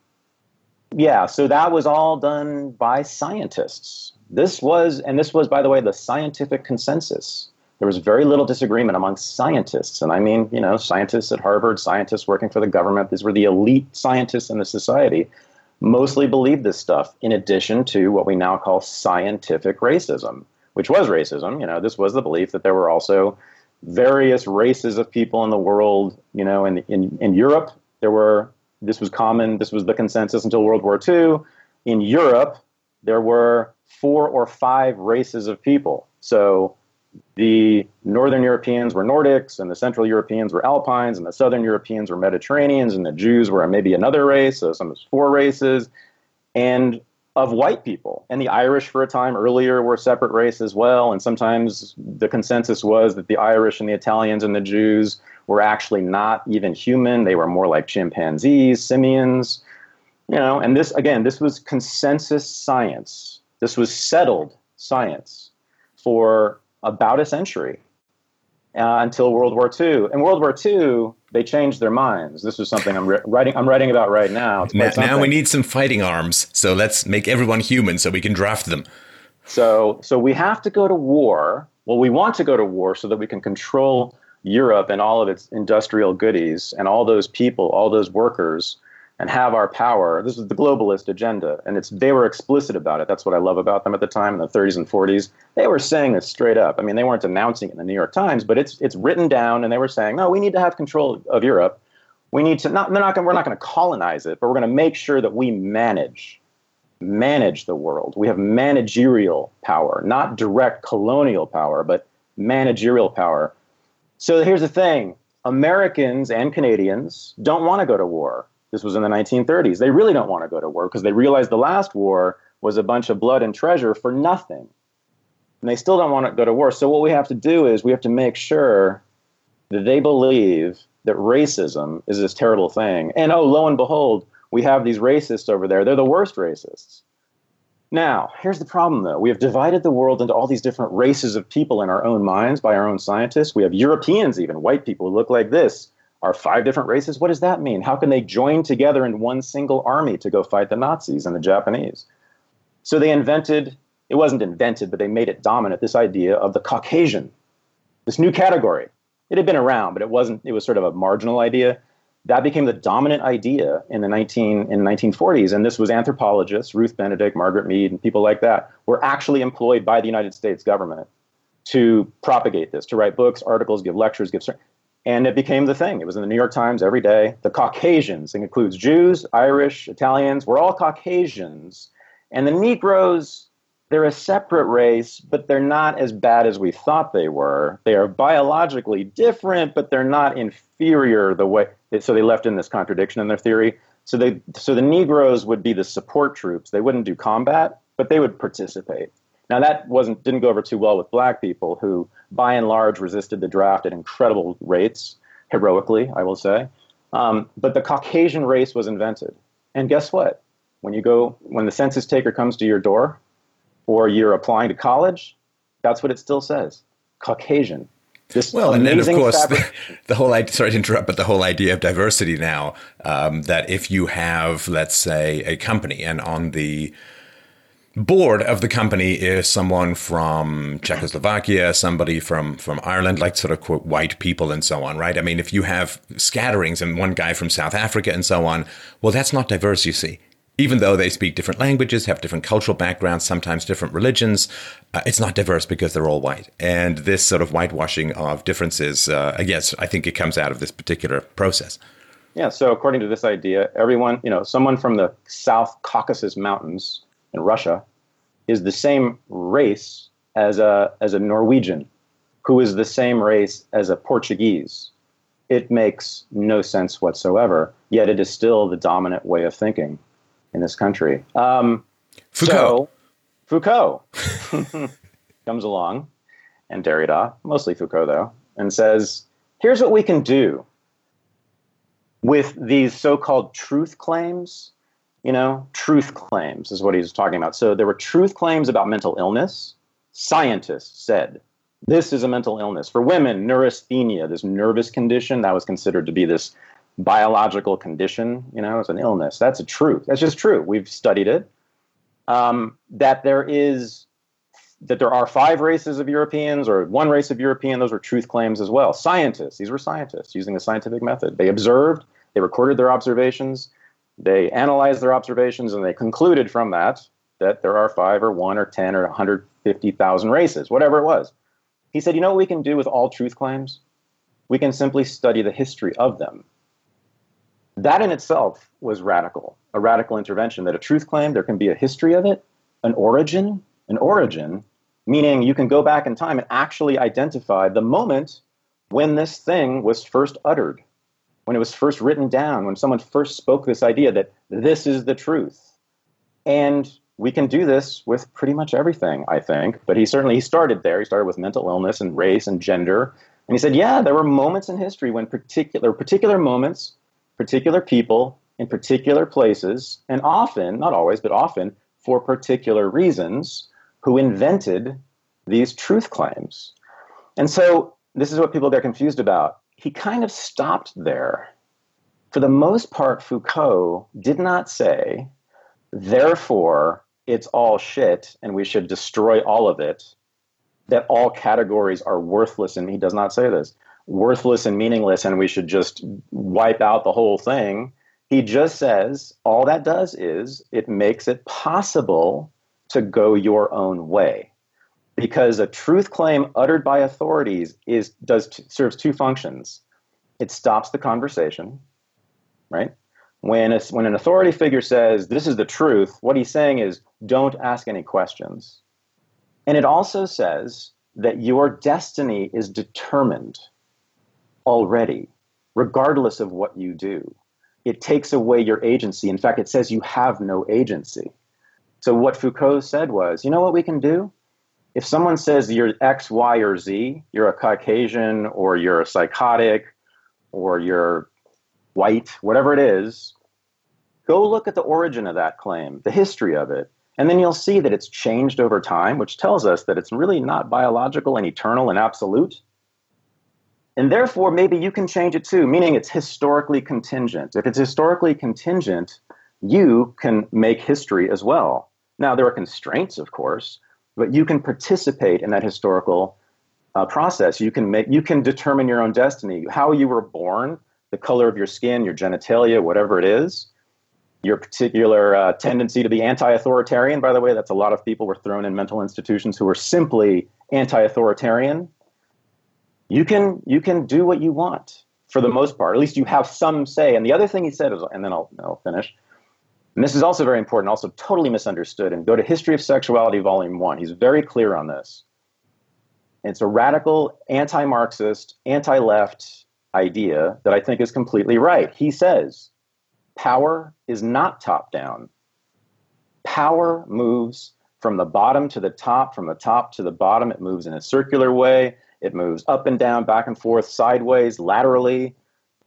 yeah, so that was all done by scientists. This was, and this was, by the way, the scientific consensus. There was very little disagreement among scientists. And I mean, you know, scientists at Harvard, scientists working for the government, these were the elite scientists in the society, mostly believed this stuff, in addition to what we now call scientific racism, which was racism. You know, this was the belief that there were also various races of people in the world. You know, in, in, in Europe, there were this was common. This was the consensus until World War II. In Europe, there were four or five races of people. So the Northern Europeans were Nordics, and the Central Europeans were Alpines, and the Southern Europeans were Mediterraneans, and the Jews were maybe another race. So some four races. And of white people. And the Irish, for a time earlier, were a separate race as well. And sometimes the consensus was that the Irish and the Italians and the Jews were actually not even human. They were more like chimpanzees, simians. You know, and this again, this was consensus science. This was settled science for about a century uh, until World War II. And World War II, they changed their minds. This is something I'm ri- writing. I'm writing about right now. Now, now, we need some fighting arms. So let's make everyone human so we can draft them. So, so we have to go to war. Well, we want to go to war so that we can control Europe and all of its industrial goodies and all those people, all those workers and have our power. This is the globalist agenda, and it's they were explicit about it. That's what I love about them at the time in the 30s and 40s. They were saying this straight up. I mean, they weren't announcing it in the New York Times, but it's it's written down, and they were saying, no, we need to have control of Europe. We need to not. They're not. Gonna, we're not going to colonize it, but we're going to make sure that we manage manage the world. We have managerial power, not direct colonial power, but managerial power. So here's the thing: Americans and Canadians don't want to go to war this was in the 1930s. They really don't want to go to war because they realized the last war was a bunch of blood and treasure for nothing. And they still don't want to go to war. So, what we have to do is we have to make sure that they believe that racism is this terrible thing. And oh, lo and behold, we have these racists over there. They're the worst racists. Now, here's the problem though. We have divided the world into all these different races of people in our own minds by our own scientists. We have Europeans, even white people who look like this are five different races. What does that mean? How can they join together in one single army to go fight the Nazis and the Japanese? So they invented, it wasn't invented, but they made it dominant, this idea of the Caucasian, this new category. It had been around, but it wasn't, it was sort of a marginal idea. That became the dominant idea in the 19 in the 1940s, and this was anthropologists, Ruth Benedict, Margaret Mead, and people like that, were actually employed by the United States government to propagate this, to write books, articles, give lectures, give and it became the thing. It was in the New York Times every day. The Caucasians, it includes Jews, Irish, Italians, we're all Caucasians. And the Negroes, they're a separate race, but they're not as bad as we thought they were. They are biologically different, but they're not inferior the way. So they left in this contradiction in their theory. So they, so the Negroes would be the support troops. They wouldn't do combat, but they would participate. Now that wasn't didn't go over too well with black people who, by and large, resisted the draft at incredible rates, heroically, I will say. Um, but the Caucasian race was invented, and guess what? When you go, when the census taker comes to your door, or you're applying to college, that's what it still says: Caucasian. This well, and then of course the, the, whole idea, sorry to interrupt, but the whole idea of diversity now um, that if you have, let's say, a company and on the board of the company is someone from Czechoslovakia, somebody from from Ireland, like sort of quote white people and so on, right? I mean, if you have scatterings and one guy from South Africa and so on, well, that's not diverse, you see. Even though they speak different languages, have different cultural backgrounds, sometimes different religions, uh, it's not diverse because they're all white. And this sort of whitewashing of differences, uh, I guess, I think it comes out of this particular process. Yeah. So according to this idea, everyone, you know, someone from the South Caucasus Mountains in Russia is the same race as a as a Norwegian, who is the same race as a Portuguese. It makes no sense whatsoever. Yet it is still the dominant way of thinking in this country. Um, Foucault. So, Foucault comes along, and Derrida, mostly Foucault though, and says, "Here's what we can do." With these so called truth claims you know, truth claims is what he's talking about. So there were truth claims about mental illness. Scientists said this is a mental illness. For women, neurasthenia, this nervous condition, that was considered to be this biological condition, you know, it's an illness. That's a truth. That's just true. We've studied it. Um, that there is that there are five races of Europeans or one race of European, those were truth claims as well. Scientists, these were scientists using the scientific method. They observed, they recorded their observations, they analyzed their observations and they concluded from that that there are five or one or 10 or 150,000 races, whatever it was. He said, You know what we can do with all truth claims? We can simply study the history of them. That in itself was radical, a radical intervention that a truth claim, there can be a history of it, an origin, an origin, meaning you can go back in time and actually identify the moment when this thing was first uttered when it was first written down, when someone first spoke this idea that this is the truth. And we can do this with pretty much everything, I think. But he certainly he started there. He started with mental illness and race and gender. And he said, yeah, there were moments in history when particular particular moments, particular people in particular places, and often, not always, but often, for particular reasons, who invented these truth claims. And so this is what people get confused about. He kind of stopped there. For the most part, Foucault did not say, therefore, it's all shit and we should destroy all of it, that all categories are worthless. And he does not say this worthless and meaningless and we should just wipe out the whole thing. He just says all that does is it makes it possible to go your own way. Because a truth claim uttered by authorities is does serves two functions. It stops the conversation, right? When, a, when an authority figure says, This is the truth, what he's saying is, Don't ask any questions. And it also says that your destiny is determined already, regardless of what you do. It takes away your agency. In fact, it says you have no agency. So, what Foucault said was, You know what we can do? If someone says you're X, Y, or Z, you're a Caucasian, or you're a psychotic, or you're white, whatever it is, go look at the origin of that claim, the history of it, and then you'll see that it's changed over time, which tells us that it's really not biological and eternal and absolute. And therefore, maybe you can change it too, meaning it's historically contingent. If it's historically contingent, you can make history as well. Now, there are constraints, of course, but you can participate in that historical uh, process. You can make, you can determine your own destiny, how you were born, the color of your skin, your genitalia, whatever it is, your particular uh, tendency to be anti-authoritarian. By the way, that's a lot of people were thrown in mental institutions who were simply anti-authoritarian. You can you can do what you want for the most part. At least you have some say. And the other thing he said is, and then I'll, I'll finish. And this is also very important, also totally misunderstood. And go to History of Sexuality, Volume One. He's very clear on this. It's a radical, anti-Marxist, anti-left idea that I think is completely right. He says power is not top down. Power moves from the bottom to the top, from the top to the bottom. It moves in a circular way. It moves up and down, back and forth, sideways, laterally.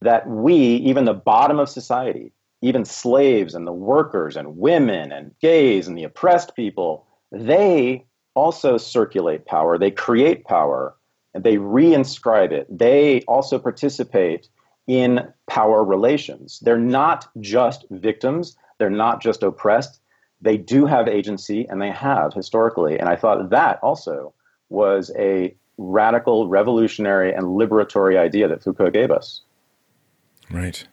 That we, even the bottom of society, even slaves and the workers and women and gays and the oppressed people, they also circulate power. They create power and they reinscribe it. They also participate in power relations. They're not just victims, they're not just oppressed. They do have agency, and they have historically. And I thought that also was a radical, revolutionary, and liberatory idea that Foucault gave us. Right.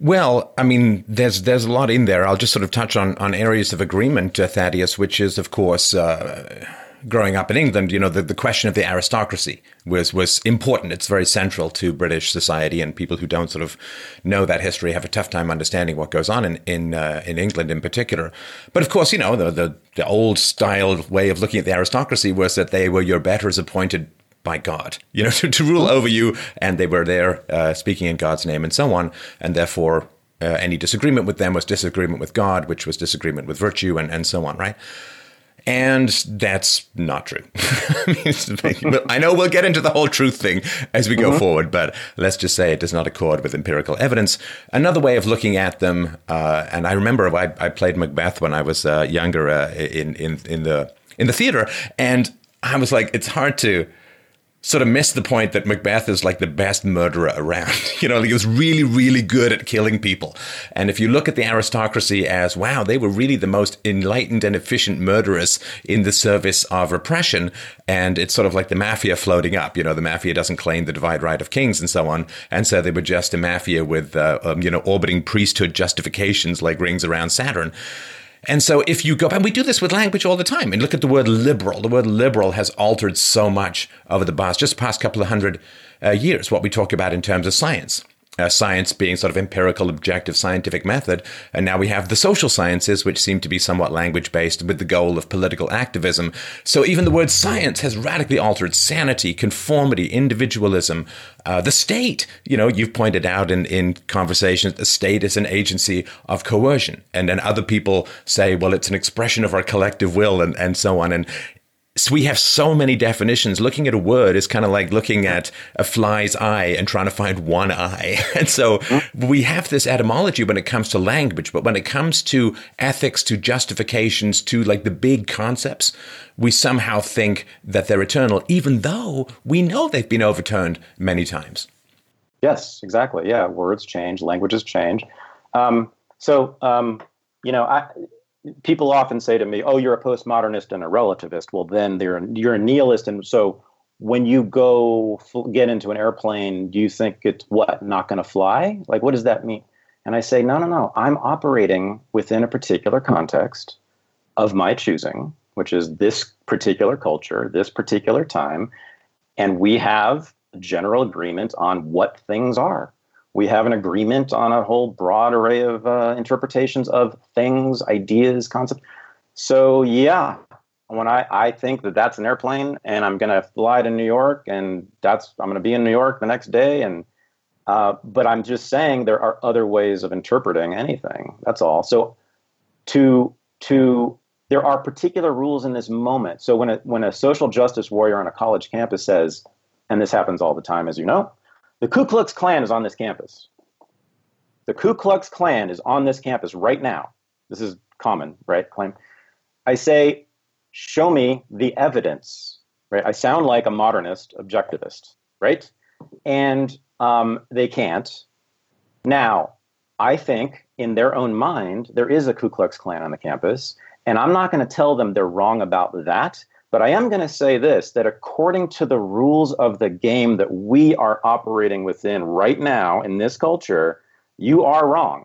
Well, I mean, there's there's a lot in there. I'll just sort of touch on on areas of agreement, uh, Thaddeus, which is, of course. Uh, growing up in England, you know, the, the question of the aristocracy was was important. It's very central to British society, and people who don't sort of know that history have a tough time understanding what goes on in in, uh, in England in particular. But of course, you know, the, the the old style way of looking at the aristocracy was that they were your betters appointed by God, you know, to, to rule over you, and they were there uh, speaking in God's name and so on, and therefore. Uh, any disagreement with them was disagreement with God, which was disagreement with virtue, and, and so on, right? And that's not true. I know we'll get into the whole truth thing as we go mm-hmm. forward, but let's just say it does not accord with empirical evidence. Another way of looking at them, uh, and I remember I, I, played Macbeth when I was uh, younger uh, in, in, in, the, in the theater, and I was like, it's hard to sort of missed the point that Macbeth is like the best murderer around. you know, like he was really, really good at killing people. And if you look at the aristocracy as, wow, they were really the most enlightened and efficient murderers in the service of repression. And it's sort of like the mafia floating up. You know, the mafia doesn't claim the divide right of kings and so on. And so they were just a mafia with, uh, um, you know, orbiting priesthood justifications like rings around Saturn. And so if you go, and we do this with language all the time, and look at the word liberal. The word liberal has altered so much over the past, just past couple of hundred uh, years, what we talk about in terms of science. Uh, science being sort of empirical, objective, scientific method. And now we have the social sciences, which seem to be somewhat language based with the goal of political activism. So even the word science has radically altered sanity, conformity, individualism, uh, the state. You know, you've pointed out in, in conversations, the state is an agency of coercion. And then other people say, well, it's an expression of our collective will and, and so on. And so we have so many definitions. Looking at a word is kind of like looking at a fly's eye and trying to find one eye. And so we have this etymology when it comes to language, but when it comes to ethics, to justifications, to like the big concepts, we somehow think that they're eternal, even though we know they've been overturned many times. Yes, exactly. Yeah, words change, languages change. Um, so, um, you know, I, people often say to me, "Oh, you're a postmodernist and a relativist." Well, then you're a nihilist, and so when you go get into an airplane, do you think it's what not going to fly? Like, what does that mean? And I say, no, no, no. I'm operating within a particular context of my choosing, which is this particular culture, this particular time, and we have general agreement on what things are we have an agreement on a whole broad array of uh, interpretations of things, ideas, concepts. So yeah, when I, I think that that's an airplane and I'm going to fly to New York and that's I'm going to be in New York the next day and uh, but I'm just saying there are other ways of interpreting anything. That's all. So to to there are particular rules in this moment. So when a when a social justice warrior on a college campus says, and this happens all the time, as you know, the Ku Klux Klan is on this campus. The Ku Klux Klan is on this campus right now. This is common, right? Claim. I say, show me the evidence, right? I sound like a modernist objectivist, right? And um, they can't. Now, I think in their own mind, there is a Ku Klux Klan on the campus, and I'm not going to tell them they're wrong about that. But I am going to say this that according to the rules of the game that we are operating within right now in this culture, you are wrong.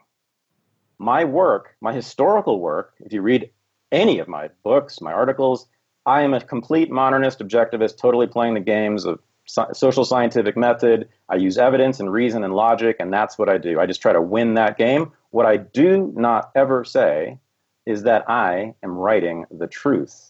My work, my historical work, if you read any of my books, my articles, I am a complete modernist objectivist, totally playing the games of social scientific method. I use evidence and reason and logic, and that's what I do. I just try to win that game. What I do not ever say is that I am writing the truth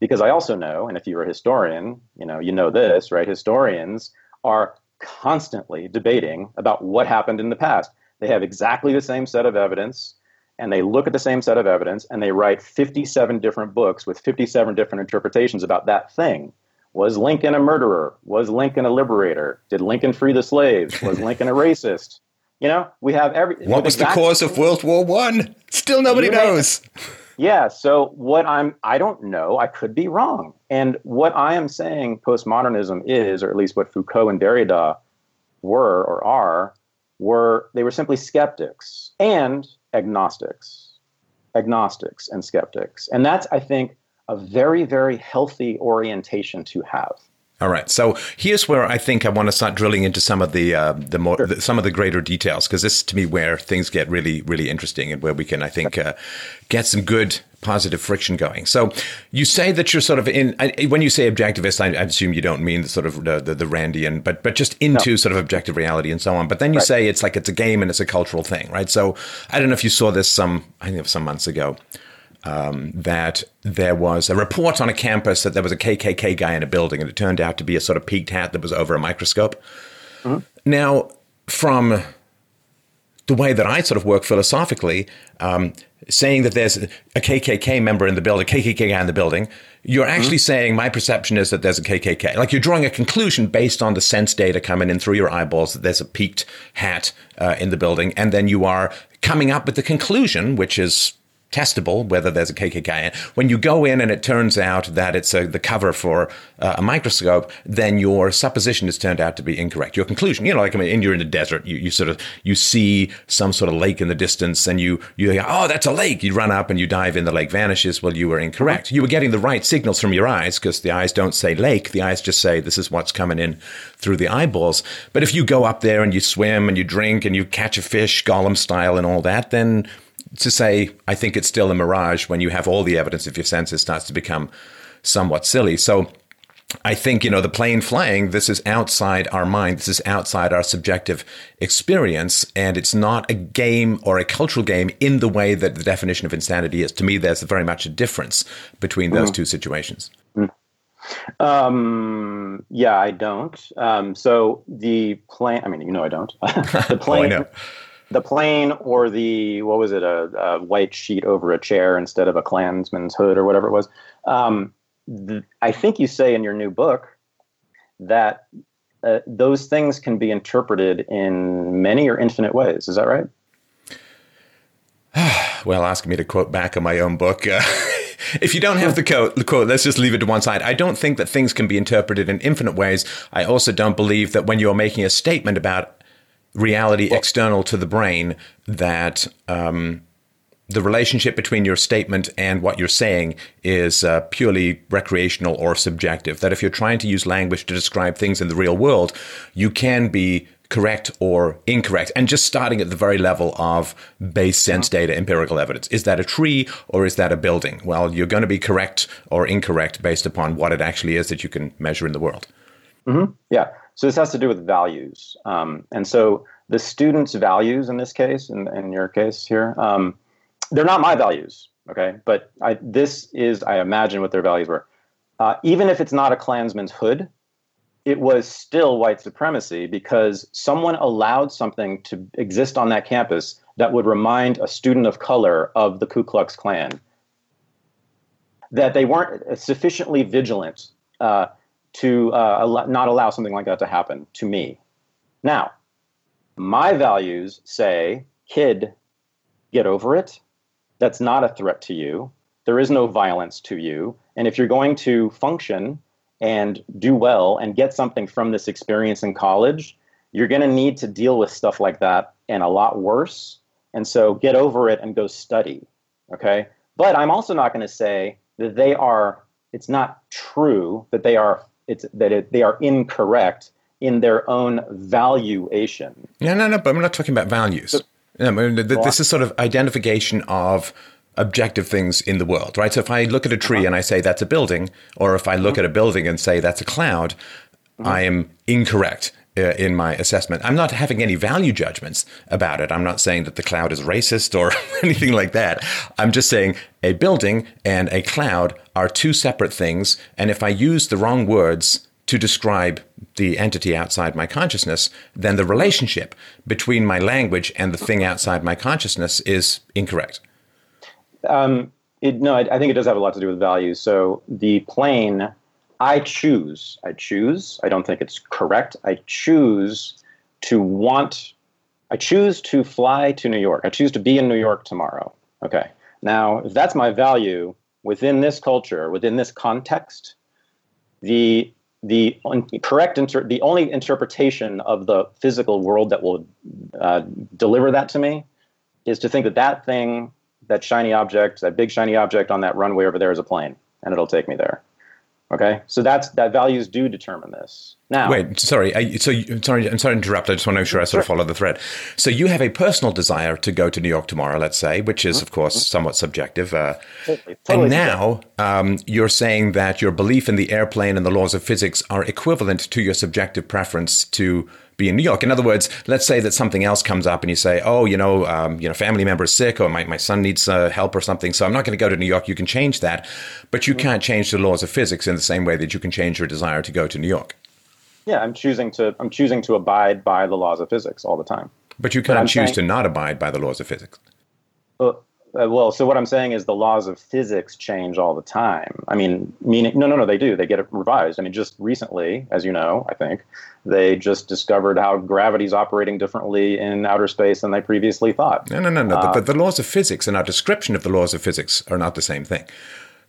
because I also know, and if you're a historian, you know, you know this, right? Historians are constantly debating about what happened in the past. They have exactly the same set of evidence and they look at the same set of evidence and they write 57 different books with 57 different interpretations about that thing. Was Lincoln a murderer? Was Lincoln a liberator? Did Lincoln free the slaves? Was Lincoln a racist? You know, we have every. What was the cause of World War One? Still nobody knows. Yeah. So what I'm, I don't know. I could be wrong. And what I am saying postmodernism is, or at least what Foucault and Derrida were or are, were they were simply skeptics and agnostics, agnostics and skeptics. And that's, I think, a very, very healthy orientation to have. All right. So here's where I think I want to start drilling into some of the uh, the more sure. the, some of the greater details because this is to me where things get really really interesting and where we can I think uh, get some good positive friction going. So you say that you're sort of in when you say objectivist, I, I assume you don't mean the sort of the, the, the Randian, but but just into no. sort of objective reality and so on. But then you right. say it's like it's a game and it's a cultural thing, right? So I don't know if you saw this some I think of some months ago um, that there was a report on a campus that there was a KKK guy in a building, and it turned out to be a sort of peaked hat that was over a microscope. Mm-hmm. Now, from the way that I sort of work philosophically, um, saying that there's a KKK member in the building, a KKK guy in the building, you're actually mm-hmm. saying my perception is that there's a KKK. Like you're drawing a conclusion based on the sense data coming in through your eyeballs that there's a peaked hat uh, in the building, and then you are coming up with the conclusion, which is testable whether there's a KKK. When you go in and it turns out that it's a, the cover for uh, a microscope, then your supposition has turned out to be incorrect. Your conclusion, you know, like I mean, you're in the desert, you, you sort of you see some sort of lake in the distance, and you you go, oh, that's a lake. You run up and you dive in, the lake vanishes. Well, you were incorrect. You were getting the right signals from your eyes because the eyes don't say lake. The eyes just say this is what's coming in through the eyeballs. But if you go up there and you swim and you drink and you catch a fish, Gollum style, and all that, then to say, I think it's still a mirage when you have all the evidence of your senses starts to become somewhat silly. So I think, you know, the plane flying, this is outside our mind. This is outside our subjective experience. And it's not a game or a cultural game in the way that the definition of insanity is. To me, there's very much a difference between those mm. two situations. Mm. Um, yeah, I don't. Um, so the plane, I mean, you know, I don't. the plane, oh, the plane or the, what was it, a, a, white sheet over a chair instead of a Klansman's hood or whatever it was. Um, the, I think you say in your new book that uh, those things can be interpreted in many or infinite ways. Is that right? well, asking me to quote back in my own book. Uh, if you don't have the quote, the quote, let's just leave it to one side. I don't think that things can be interpreted in infinite ways. I also don't believe that when you're making a statement about reality well, external to the brain, that um, the relationship between your statement and what you're saying is uh, purely recreational or subjective. That if you're trying to use language to describe things in the real world, you can be correct or incorrect. And just starting at the very level of base sense data, empirical evidence. Is that a tree or is that a building? Well, you're going to be correct or incorrect based upon what it actually is that you can measure in the world. Mm-hmm. Yeah. So this has to do with values. Um, and so the student's values in this case, in, in your case here, um, they're not my values, okay? But I, this is, I imagine, what their values were. Uh, even if it's not a Klansman's hood, it was still white supremacy because someone allowed something to exist on that campus that would remind a student of color of the Ku Klux Klan. That they weren't sufficiently vigilant uh, to uh, not allow something like that to happen to me. Now, my values say, kid, get over it that's not a threat to you. There is no violence to you. And if you're going to function and do well and get something from this experience in college, you're going to need to deal with stuff like that and a lot worse. And so get over it and go study. Okay. But I'm also not going to say that they are, it's not true that they are, it's that it, they are incorrect in their own valuation. No, no, no, but I'm not talking about values. So, mean, this is sort of identification of objective things in the world, right? So if I look at a tree uh-huh. and I say that's a building, or if I look uh-huh. at a building and say that's a cloud, uh-huh. I am incorrect in my assessment. I'm not having any value judgments about it. I'm not saying that the cloud is racist or anything like that. I'm just saying a building and a cloud are two separate things. And if I use the wrong words to describe the entity outside my consciousness, then the relationship between my language and the thing outside my consciousness is incorrect. Um, it, no, I, I, think it does have a lot to do with values. So the plane, I choose. I choose. I don't think it's correct. I choose to want. I choose to fly to New York. I choose to be in New York tomorrow. Okay. Now, if that's my value within this culture, within this context, the the correct inter- the only interpretation of the physical world that will uh, deliver that to me is to think that that thing that shiny object that big shiny object on that runway over there is a plane and it'll take me there Okay, so that's that values do determine this. Now, wait, sorry. I, so, you, sorry, I'm sorry to interrupt. I just want to make sure I sort of follow the thread. So, you have a personal desire to go to New York tomorrow, let's say, which is, of course, mm-hmm. somewhat subjective. Uh, totally, totally and now um, you're saying that your belief in the airplane and the laws of physics are equivalent to your subjective preference to be in New York. In other words, let's say that something else comes up and you say, "Oh, you know, um, you know, family member is sick, or my, my son needs uh, help or something, so I'm not going to go to New York." You can change that, but you can't change the laws of physics in the same way that you can change your desire to go to New York. Yeah, I'm choosing to I'm choosing to abide by the laws of physics all the time. But you can't choose saying, to not abide by the laws of physics. Well, uh, well, so what I'm saying is the laws of physics change all the time. I mean, meaning no, no, no, they do. They get revised. I mean, just recently, as you know, I think they just discovered how gravity is operating differently in outer space than they previously thought. No, no, no, no. Uh, the, the laws of physics and our description of the laws of physics are not the same thing.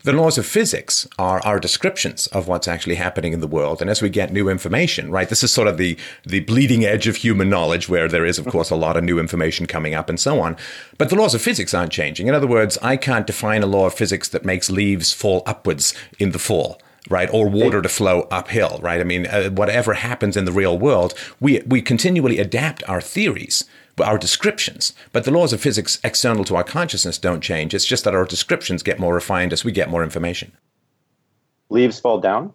The laws of physics are our descriptions of what's actually happening in the world. And as we get new information, right, this is sort of the, the bleeding edge of human knowledge where there is, of course, a lot of new information coming up and so on. But the laws of physics aren't changing. In other words, I can't define a law of physics that makes leaves fall upwards in the fall right? Or water to flow uphill, right? I mean, uh, whatever happens in the real world, we, we continually adapt our theories our descriptions. But the laws of physics external to our consciousness don't change. It's just that our descriptions get more refined as we get more information. Leaves fall down?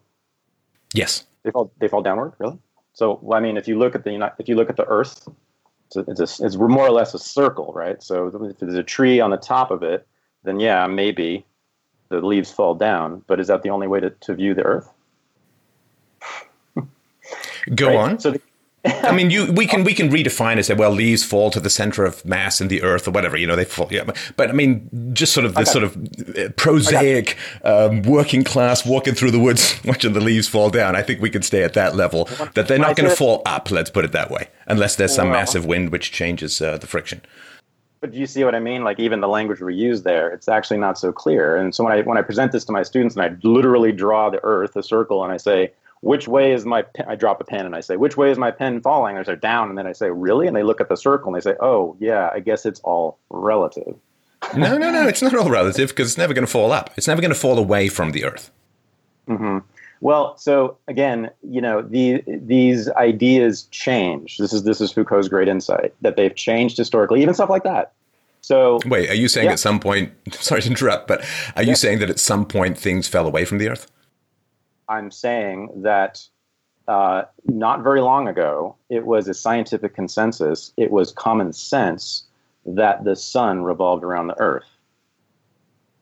Yes. They fall. They fall downward. Really? So, well, I mean, if you look at the if you look at the Earth, it's, a, it's, a, it's more or less a circle, right? So, if there's a tree on the top of it, then yeah, maybe the leaves fall down. But is that the only way to, to view the Earth? Go right? on. So, the, I mean, you we can we can redefine and say, well, leaves fall to the center of mass in the earth or whatever. You know, they fall. Yeah, but I mean, just sort of this okay. sort of uh, prosaic um, working class walking through the woods, watching the leaves fall down. I think we can stay at that level. That they're not going to fall up. Let's put it that way, unless there's some massive wind which changes uh, the friction. But do you see what I mean? Like even the language we use there, it's actually not so clear. And so when I when I present this to my students and I literally draw the earth, a circle, and I say, which way is my pen? I drop a pen and I say, which way is my pen falling? They say down, and then I say, really? And they look at the circle and they say, oh yeah, I guess it's all relative. no, no, no, it's not all relative because it's never going to fall up. It's never going to fall away from the Earth. Mm-hmm. Well, so again, you know, the, these ideas change. This is this is Foucault's great insight that they've changed historically, even stuff like that. So wait, are you saying yeah. at some point? Sorry to interrupt, but are you saying that at some point things fell away from the Earth? I'm saying that uh, not very long ago, it was a scientific consensus, it was common sense that the sun revolved around the earth.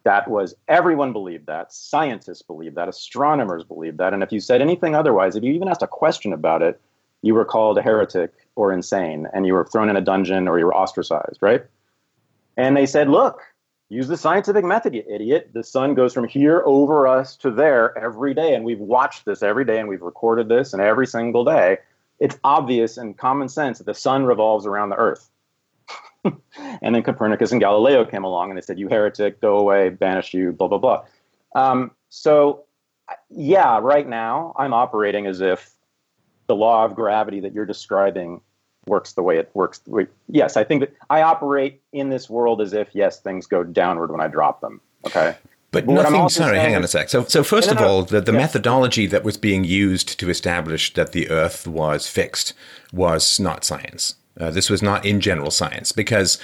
That was, everyone believed that. Scientists believed that. Astronomers believed that. And if you said anything otherwise, if you even asked a question about it, you were called a heretic or insane and you were thrown in a dungeon or you were ostracized, right? And they said, look, Use the scientific method, you idiot. The sun goes from here over us to there every day, and we've watched this every day, and we've recorded this, and every single day, it's obvious and common sense that the sun revolves around the Earth. and then Copernicus and Galileo came along, and they said, "You heretic, go away, banish you, blah blah blah." Um, so, yeah, right now I'm operating as if the law of gravity that you're describing works the way it works. Yes, I think that I operate in this world as if yes, things go downward when I drop them. Okay. But, but nothing. Sorry, hang on a sec. So, so first of all, the, the methodology that was being used to establish that the Earth was fixed was not science. Uh, this was not in general science because,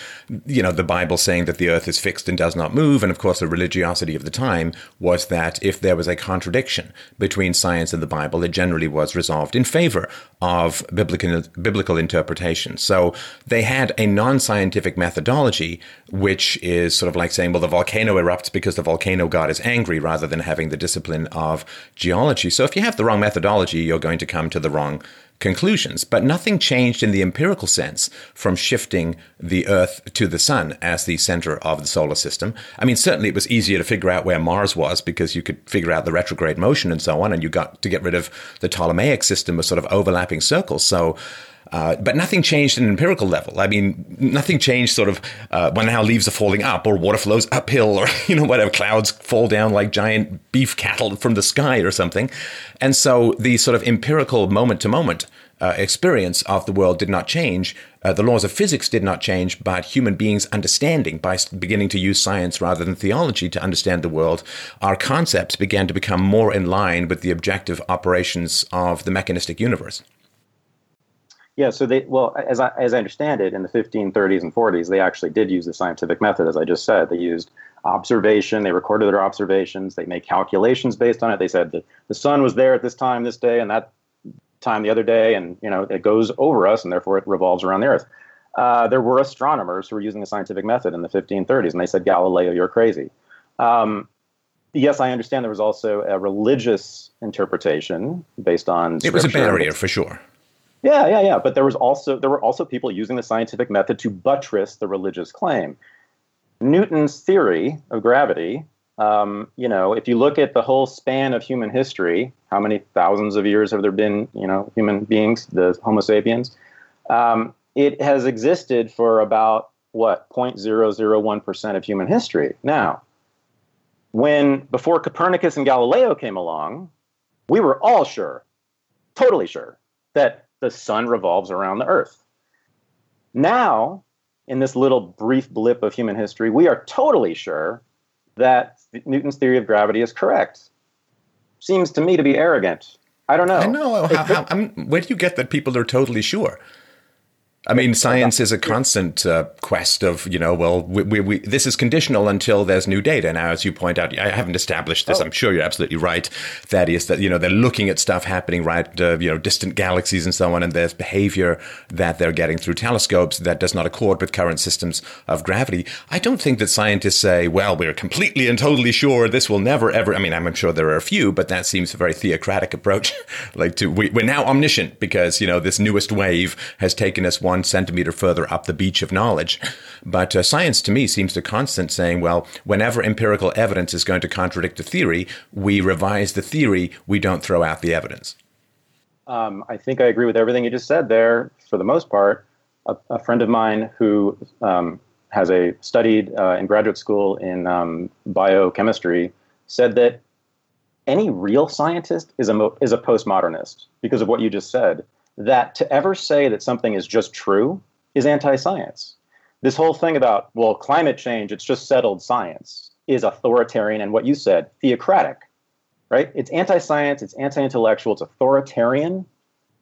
you know, the Bible saying that the earth is fixed and does not move. And of course, the religiosity of the time was that if there was a contradiction between science and the Bible, it generally was resolved in favor of biblical, biblical interpretation. So they had a non scientific methodology, which is sort of like saying, well, the volcano erupts because the volcano god is angry rather than having the discipline of geology. So if you have the wrong methodology, you're going to come to the wrong conclusions, but nothing changed in the empirical sense from shifting the Earth to the Sun as the center of the solar system. I mean, certainly it was easier to figure out where Mars was because you could figure out the retrograde motion and so on, and you got to get rid of the Ptolemaic system of sort of overlapping circles. So uh, but nothing changed at an empirical level. I mean, nothing changed sort of uh, when now leaves are falling up or water flows uphill or, you know, whatever, clouds fall down like giant beef cattle from the sky or something. And so the sort of empirical moment to moment uh, experience of the world did not change. Uh, the laws of physics did not change, but human beings' understanding, by beginning to use science rather than theology to understand the world, our concepts began to become more in line with the objective operations of the mechanistic universe. Yeah, so they well, as I as I understand it, in the 1530s and 40s, they actually did use the scientific method, as I just said. They used observation. They recorded their observations. They made calculations based on it. They said that the sun was there at this time, this day, and that time the other day, and you know it goes over us, and therefore it revolves around the Earth. Uh, there were astronomers who were using the scientific method in the 1530s, and they said, Galileo, you're crazy. Um, yes, I understand there was also a religious interpretation based on. It was a barrier for sure. Yeah, yeah, yeah. But there was also there were also people using the scientific method to buttress the religious claim. Newton's theory of gravity. Um, you know, if you look at the whole span of human history, how many thousands of years have there been? You know, human beings, the Homo sapiens. Um, it has existed for about what 0.001 percent of human history. Now, when before Copernicus and Galileo came along, we were all sure, totally sure, that the sun revolves around the earth. Now, in this little brief blip of human history, we are totally sure that Newton's theory of gravity is correct. Seems to me to be arrogant. I don't know. I know. How, how, I mean, where do you get that people are totally sure? I mean, science is a constant uh, quest of, you know, well, we, we, we, this is conditional until there's new data. Now, as you point out, I haven't established this. Oh. I'm sure you're absolutely right, Thaddeus, that, you know, they're looking at stuff happening right, uh, you know, distant galaxies and so on, and there's behavior that they're getting through telescopes that does not accord with current systems of gravity. I don't think that scientists say, well, we're completely and totally sure this will never, ever. I mean, I'm sure there are a few, but that seems a very theocratic approach. like to, we, we're now omniscient because, you know, this newest wave has taken us one one centimeter further up the beach of knowledge. But uh, science to me seems to constant saying, well, whenever empirical evidence is going to contradict a theory, we revise the theory, we don't throw out the evidence. Um, I think I agree with everything you just said there for the most part. A, a friend of mine who um, has a studied uh, in graduate school in um, biochemistry said that any real scientist is a mo- is a postmodernist because of what you just said that to ever say that something is just true is anti science. This whole thing about, well, climate change, it's just settled science, is authoritarian and what you said, theocratic, right? It's anti science, it's anti intellectual, it's authoritarian,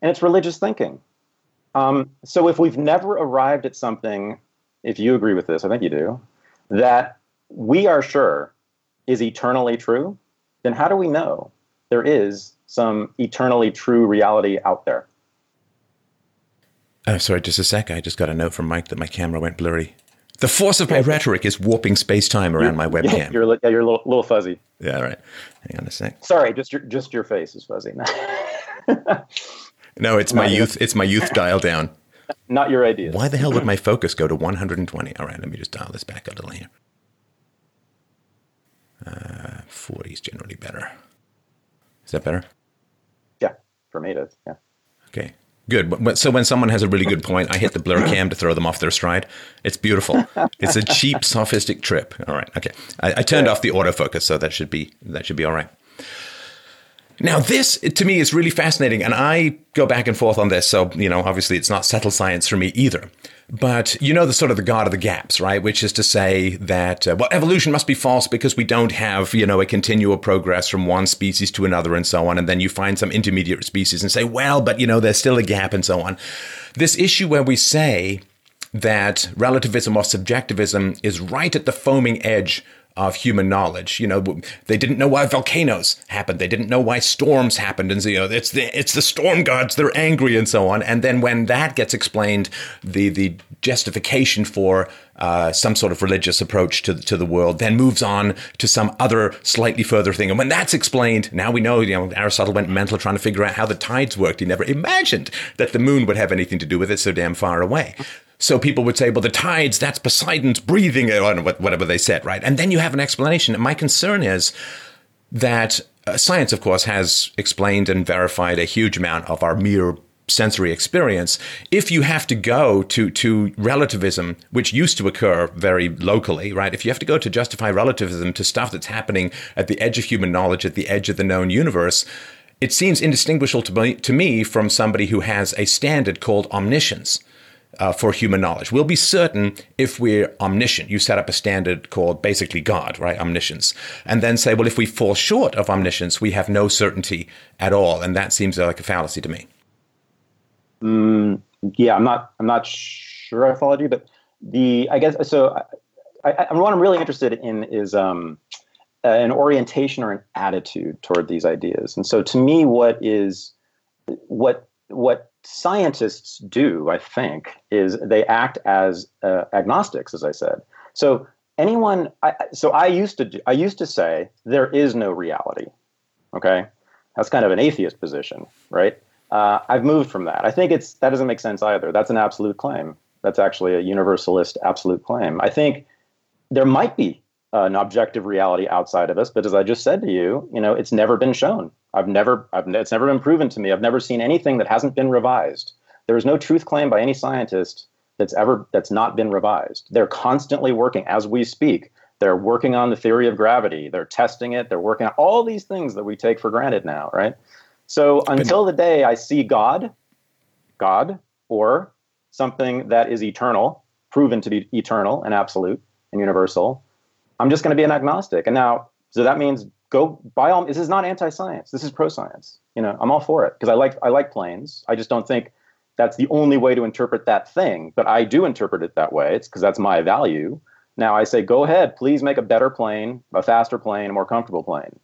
and it's religious thinking. Um, so if we've never arrived at something, if you agree with this, I think you do, that we are sure is eternally true, then how do we know there is some eternally true reality out there? Oh, sorry, just a sec. I just got a note from Mike that my camera went blurry. The force of my rhetoric is warping space time around my webcam. You're, yeah, you're a little, little fuzzy. Yeah, right. Hang on a sec. Sorry, just your just your face is fuzzy. no, it's my youth. It's my youth dial down. Not your ideas. Why the hell would my focus go to 120? All right, let me just dial this back a little here. Uh, 40 is generally better. Is that better? Yeah, for me it is. Yeah. Okay. Good. So when someone has a really good point, I hit the blur cam to throw them off their stride. It's beautiful. It's a cheap, sophistic trip. All right. Okay. I, I turned off the autofocus, so that should be that should be all right. Now, this to me is really fascinating, and I go back and forth on this. So, you know, obviously it's not settled science for me either. But you know the sort of the god of the gaps, right? Which is to say that uh, well, evolution must be false because we don't have you know a continual progress from one species to another and so on. And then you find some intermediate species and say, well, but you know there's still a gap and so on. This issue where we say that relativism or subjectivism is right at the foaming edge of human knowledge. You know, they didn't know why volcanoes happened. They didn't know why storms happened. And you know, it's the it's the storm gods. They're angry and so on. And then when that gets explained, the the justification for uh, some sort of religious approach to to the world then moves on to some other slightly further thing. And when that's explained, now we know. You know, Aristotle went mental trying to figure out how the tides worked. He never imagined that the moon would have anything to do with it so damn far away. So people would say, well, the tides, that's Poseidon's breathing, or whatever they said, right? And then you have an explanation. And my concern is that uh, science, of course, has explained and verified a huge amount of our mere sensory experience. If you have to go to, to relativism, which used to occur very locally, right? If you have to go to justify relativism to stuff that's happening at the edge of human knowledge, at the edge of the known universe, it seems indistinguishable to me, to me from somebody who has a standard called omniscience uh, for human knowledge. We'll be certain if we're omniscient. You set up a standard called basically God, right? Omniscience. And then say, well, if we fall short of omniscience, we have no certainty at all. And that seems like a fallacy to me. Mm, yeah, I'm not, I'm not sure I followed you, but the, I guess, so I, I, what I'm really interested in is, um, an orientation or an attitude toward these ideas. And so to me, what is, what, what scientists do, I think, is they act as uh, agnostics, as I said. So anyone, I, so I used to, I used to say there is no reality. Okay, that's kind of an atheist position, right? Uh, I've moved from that. I think it's that doesn't make sense either. That's an absolute claim. That's actually a universalist absolute claim. I think there might be an objective reality outside of us, but as I just said to you, you know, it's never been shown. I've never, I've, it's never been proven to me. I've never seen anything that hasn't been revised. There is no truth claim by any scientist that's ever that's not been revised. They're constantly working as we speak. They're working on the theory of gravity. They're testing it. They're working on all these things that we take for granted now, right? So until the day I see God, God, or something that is eternal, proven to be eternal and absolute and universal, I'm just going to be an agnostic. And now, so that means go by all. This is not anti-science. This is pro-science. You know, I'm all for it because I like I like planes. I just don't think that's the only way to interpret that thing. But I do interpret it that way. It's because that's my value. Now I say, go ahead, please make a better plane, a faster plane, a more comfortable plane.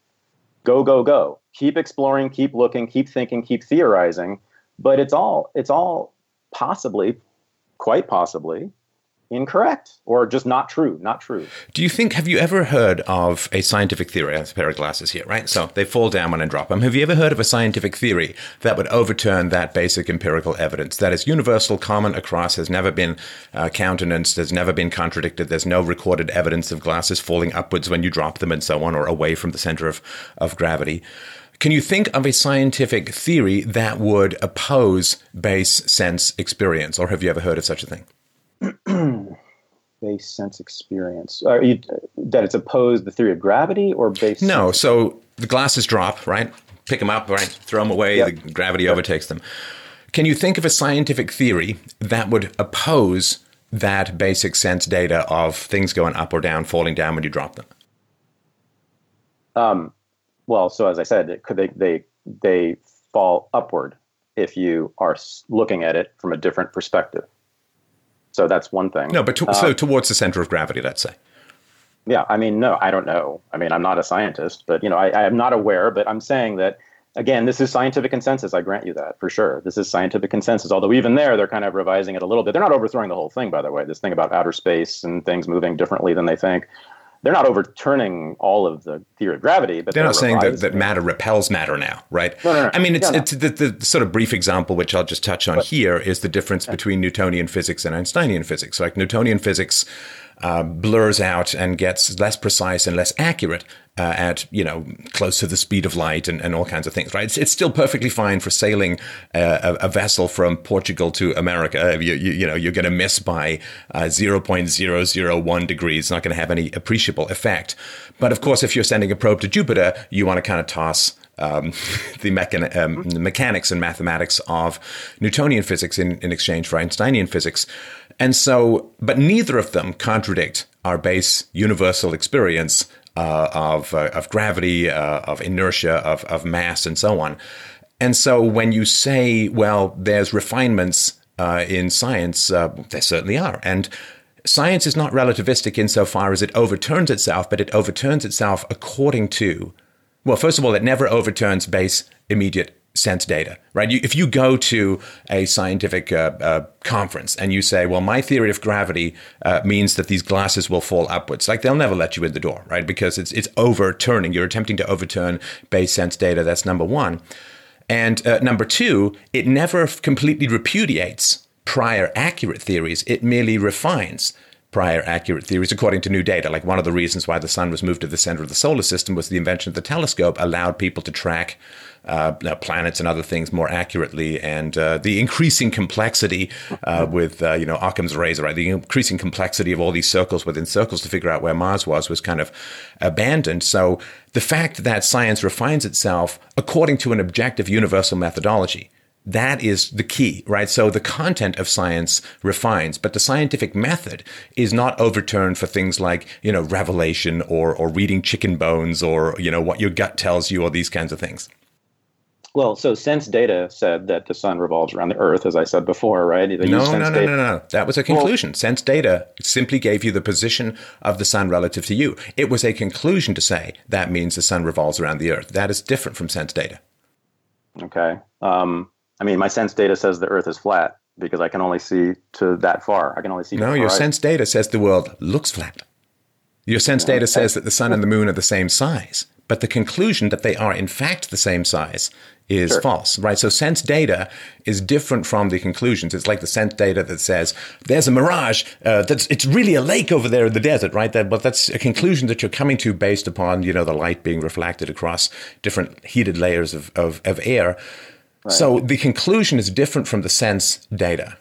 Go, go, go. Keep exploring, keep looking, keep thinking, keep theorizing. But it's all it's all possibly, quite possibly, incorrect or just not true, not true. Do you think, have you ever heard of a scientific theory? I have a pair of glasses here, right? So they fall down when I drop them. Have you ever heard of a scientific theory that would overturn that basic empirical evidence that is universal, common across, has never been uh, countenanced, has never been contradicted, there's no recorded evidence of glasses falling upwards when you drop them and so on, or away from the center of, of gravity? Can you think of a scientific theory that would oppose base sense experience, or have you ever heard of such a thing? base sense experience. Are you, that it's opposed the theory of gravity or base? No. Sense? So the glasses drop, right? Pick them up, right? Throw them away. Yep. The gravity yep. overtakes them. Can you think of a scientific theory that would oppose that basic sense data of things going up or down, falling down when you drop them? Um, well, so as I said, could they they they fall upward if you are looking at it from a different perspective. So that's one thing. No, but to, so um, towards the center of gravity, let's say. Yeah, I mean, no, I don't know. I mean, I'm not a scientist, but you know, I, I am not aware. But I'm saying that again, this is scientific consensus. I grant you that for sure. This is scientific consensus. Although even there, they're kind of revising it a little bit. They're not overthrowing the whole thing, by the way. This thing about outer space and things moving differently than they think they're not overturning all of the theory of gravity, but they're, they're not saying that, that matter repels matter now, right? No, no, no. I mean, it's, yeah, it's the, the, sort of brief example, which I'll just touch on but, here, is the difference yeah. between Newtonian physics and Einsteinian physics. Like Newtonian physics uh, blurs out and gets less precise and less accurate uh, at you know close to the speed of light and, and all kinds of things. Right? It's, it's still perfectly fine for sailing uh, a, a, vessel from Portugal to America. You, you, you know you're going to miss by uh, 0.001 degrees. It's not going to have any appreciable effect. But of course, if you're sending a probe to Jupiter, you want to kind of toss um, the, mechan- um, the, mechanics and mathematics of Newtonian physics in, in exchange for Einsteinian physics. And so, but neither of them contradict our base universal experience uh, of, uh, of gravity, uh, of inertia, of, of mass, and so on. And so when you say, well, there's refinements uh, in science, uh, there certainly are. And science is not relativistic insofar as it overturns itself, but it overturns itself according to, well, first of all, it never overturns base immediate sense data, right? You, if you go to a scientific uh, uh, conference and you say, well, my theory of gravity uh, means that these glasses will fall upwards, like they'll never let you in the door, right? Because it's, it's overturning. You're attempting to overturn base sense data. That's number one. And uh, number two, it never completely repudiates prior accurate theories. It merely refines prior accurate theories according to new data. Like one of the reasons why the sun was moved to the center of the solar system was the invention of the telescope allowed people to track uh, planets and other things more accurately, and uh, the increasing complexity uh, with uh, you know Occam's razor, right? The increasing complexity of all these circles within circles to figure out where Mars was was kind of abandoned. So the fact that science refines itself according to an objective universal methodology that is the key, right? So the content of science refines, but the scientific method is not overturned for things like, you know, revelation or, or reading chicken bones or, you know, what your gut tells you or these kinds of things. Well, so sense data said that the sun revolves around the Earth, as I said before, right? They no, no, no, no, no, no. That was a conclusion. Well, sense data simply gave you the position of the sun relative to you. It was a conclusion to say that means the sun revolves around the Earth. That is different from sense data. Okay. Um, I mean, my sense data says the Earth is flat because I can only see to that far. I can only see. No, your sense data says the world looks flat. Your sense data says that the sun and the moon are the same size, but the conclusion that they are in fact the same size is sure. false, right? So sense data is different from the conclusions. It's like the sense data that says there's a mirage. Uh, that's it's really a lake over there in the desert, right? That, but that's a conclusion that you're coming to based upon you know the light being reflected across different heated layers of of, of air. Right. So the conclusion is different from the sense data.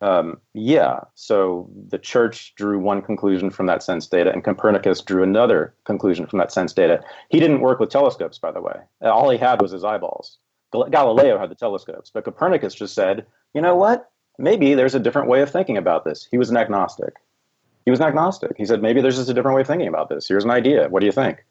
Um, yeah. So the church drew one conclusion from that sense data, and Copernicus drew another conclusion from that sense data. He didn't work with telescopes, by the way. All he had was his eyeballs. Galileo had the telescopes, but Copernicus just said, you know what? Maybe there's a different way of thinking about this. He was an agnostic. He was an agnostic. He said, maybe there's just a different way of thinking about this. Here's an idea. What do you think?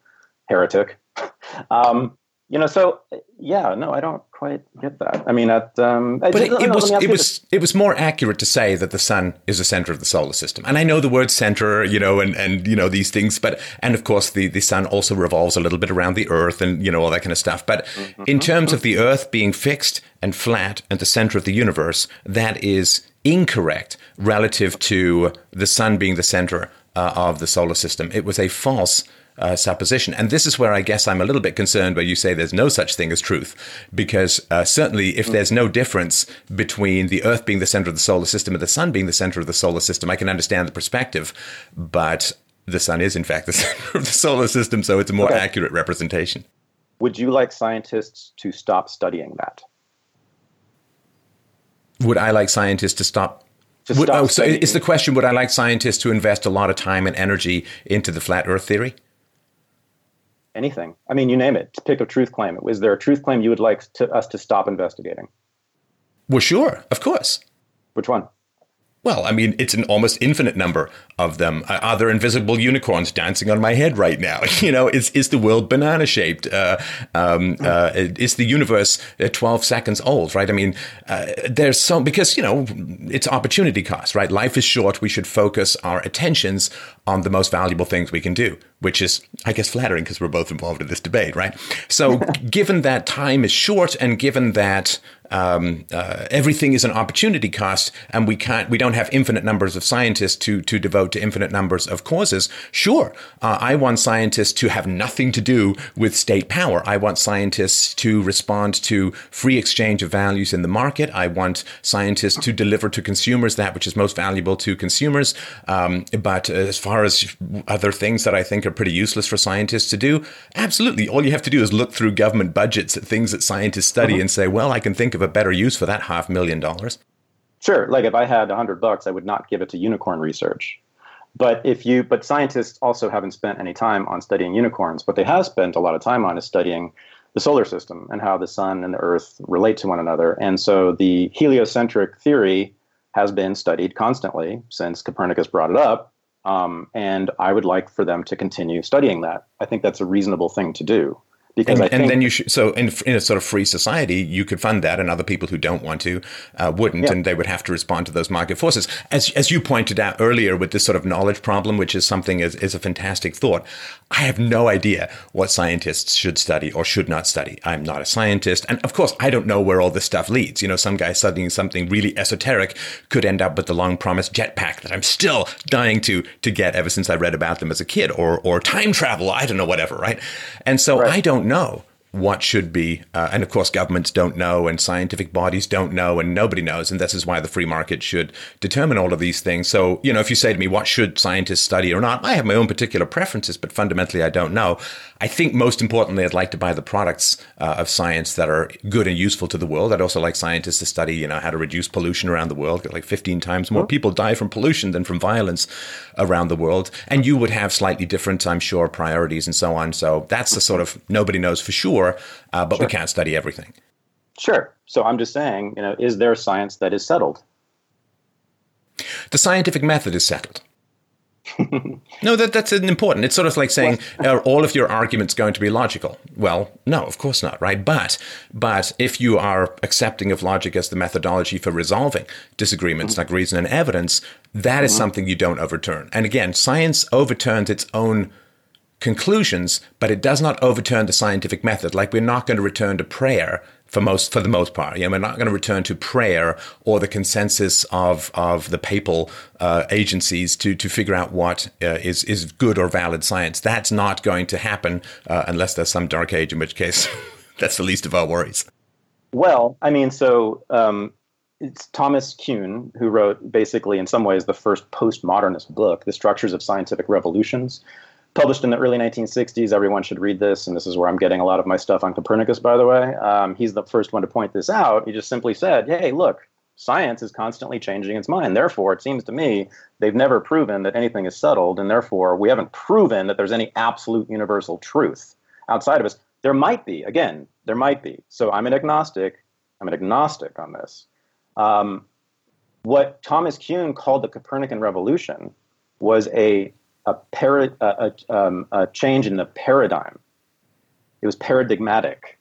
Heretic. um, you know, so yeah, no, I don't quite get that. I mean, at, um, but it, it was it was it was more accurate to say that the sun is the center of the solar system. And I know the word center, you know, and and you know these things, but and of course the the sun also revolves a little bit around the Earth and you know all that kind of stuff. But mm-hmm. in terms of the Earth being fixed and flat and the center of the universe, that is incorrect relative to the sun being the center uh, of the solar system. It was a false uh, supposition. And this is where I guess I'm a little bit concerned where you say there's no such thing as truth, because uh, certainly if there's no difference between the Earth being the center of the solar system and the Sun being the center of the solar system, I can understand the perspective, but the Sun is in fact the center of the solar system, so it's a more okay. accurate representation. Would you like scientists to stop studying that? Would I like scientists to stop would, oh, so is the question: Would I like scientists to invest a lot of time and energy into the flat Earth theory? Anything. I mean, you name it. Pick a truth claim. Is there a truth claim you would like to, us to stop investigating? Well, sure, of course. Which one? Well, I mean, it's an almost infinite number of them. Are there invisible unicorns dancing on my head right now? You know, is is the world banana shaped? Uh, um, uh, is the universe uh, twelve seconds old? Right? I mean, uh, there's so because you know it's opportunity cost. Right? Life is short. We should focus our attentions on the most valuable things we can do, which is, I guess, flattering because we're both involved in this debate, right? So, given that time is short, and given that um, uh, everything is an opportunity cost, and we can't, we don't have infinite numbers of scientists to to devote to infinite numbers of causes. Sure, uh, I want scientists to have nothing to do with state power. I want scientists to respond to free exchange of values in the market. I want scientists to deliver to consumers that which is most valuable to consumers. Um, but as far as other things that I think are pretty useless for scientists to do, absolutely, all you have to do is look through government budgets at things that scientists study uh-huh. and say, well, I can think of a better use for that half million dollars? Sure. Like if I had a hundred bucks, I would not give it to unicorn research. But if you, but scientists also haven't spent any time on studying unicorns. What they have spent a lot of time on is studying the solar system and how the sun and the earth relate to one another. And so the heliocentric theory has been studied constantly since Copernicus brought it up. Um, and I would like for them to continue studying that. I think that's a reasonable thing to do because and, and then you should so in, in a sort of free society you could fund that and other people who don't want to uh, wouldn't yeah. and they would have to respond to those market forces. As as you pointed out earlier with this sort of knowledge problem which is something is, is a fantastic thought i have no idea what scientists should study or should not study. I'm not a scientist. And of course i don't know where all this stuff leads. You know some guy studying something really esoteric could end up with the long promised jetpack that i'm still dying to to get ever since i read about them as a kid or or time travel. I don't know whatever right? And so right. i don't don't know what should be. Uh, and of course, governments don't know, and scientific bodies don't know, and nobody knows. And this is why the free market should determine all of these things. So, you know, if you say to me, what should scientists study or not, I have my own particular preferences, but fundamentally, I don't know. I think most importantly, I'd like to buy the products uh, of science that are good and useful to the world. I'd also like scientists to study, you know, how to reduce pollution around the world. Like 15 times more people die from pollution than from violence around the world. And you would have slightly different, I'm sure, priorities and so on. So that's the sort of nobody knows for sure sure, uh, but sure. we can't study everything. Sure. So I'm just saying, you know, is there science that is settled? The scientific method is settled. no, that that's important. It's sort of like saying, are all of your arguments going to be logical? Well, no, of course not, right? But but if you are accepting of logic as the methodology for resolving disagreements, mm-hmm. like reason and evidence, that is mm-hmm. something you don't overturn. And again, science overturns its own conclusions, but it does not overturn the scientific method. Like we're not going to return to prayer for most for the most part. You know, we're not going to return to prayer or the consensus of of the papal uh, agencies to to figure out what uh, is is good or valid science. That's not going to happen uh, unless there's some dark age, in which case that's the least of our worries. Well, I mean, so. Um, it's Thomas Kuhn who wrote basically, in some ways, the first postmodernist book, The Structures of Scientific Revolutions, published in the early 1960s. Everyone should read this, and this is where I'm getting a lot of my stuff on Copernicus, by the way. Um, he's the first one to point this out. He just simply said, hey, look, science is constantly changing its mind. Therefore, it seems to me they've never proven that anything is settled, and therefore we haven't proven that there's any absolute universal truth outside of us. There might be, again, there might be. So I'm an agnostic. I'm an agnostic on this. Um, what Thomas Kuhn called the Copernican revolution was a a, para, a, um, a change in the paradigm it was paradigmatic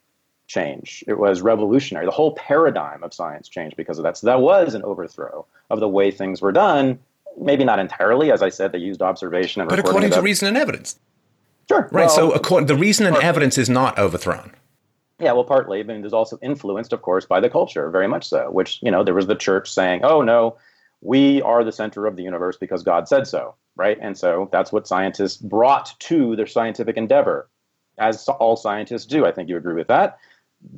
change. It was revolutionary. The whole paradigm of science changed because of that. So that was an overthrow of the way things were done. Maybe not entirely, as I said, they used observation and. But according to reason and evidence. Sure. Right. Well, so according, the reason and evidence is not overthrown. Yeah, well, partly, but there's also influenced, of course, by the culture, very much so. Which you know, there was the church saying, "Oh no, we are the center of the universe because God said so," right? And so that's what scientists brought to their scientific endeavor, as all scientists do. I think you agree with that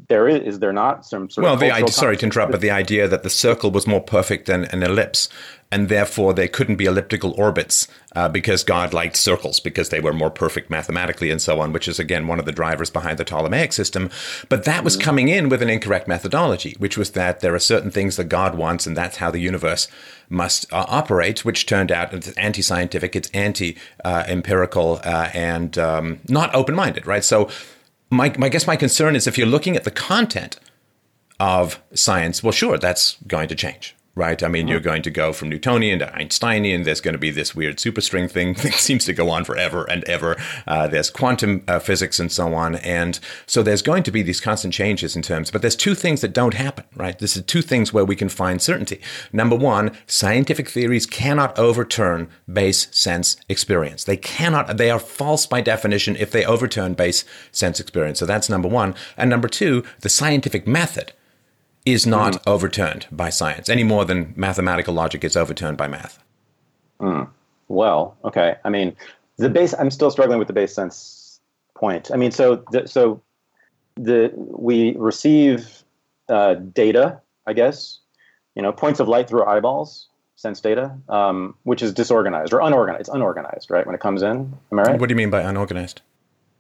there is, is there not some sort well, of the idea, sorry to interrupt, but the idea that the circle was more perfect than an ellipse, and therefore there couldn't be elliptical orbits uh, because God liked circles because they were more perfect mathematically and so on, which is again one of the drivers behind the Ptolemaic system. But that was mm-hmm. coming in with an incorrect methodology, which was that there are certain things that God wants, and that's how the universe must uh, operate, which turned out it's anti-scientific, it's anti-empirical, uh, and um, not open-minded, right? So my, my guess my concern is if you're looking at the content of science, well, sure, that's going to change right? I mean, you're mm-hmm. going to go from Newtonian to Einsteinian. There's going to be this weird superstring thing that seems to go on forever and ever. Uh, there's quantum uh, physics and so on. And so there's going to be these constant changes in terms, but there's two things that don't happen, right? This is two things where we can find certainty. Number one, scientific theories cannot overturn base sense experience. They cannot, they are false by definition if they overturn base sense experience. So that's number one. And number two, the scientific method is not mm. overturned by science any more than mathematical logic is overturned by math. Mm. Well, okay. I mean, the base. I'm still struggling with the base sense point. I mean, so the, so the we receive uh, data, I guess, you know, points of light through our eyeballs, sense data, um, which is disorganized or unorganized. It's unorganized, right? When it comes in, am I right? What do you mean by unorganized?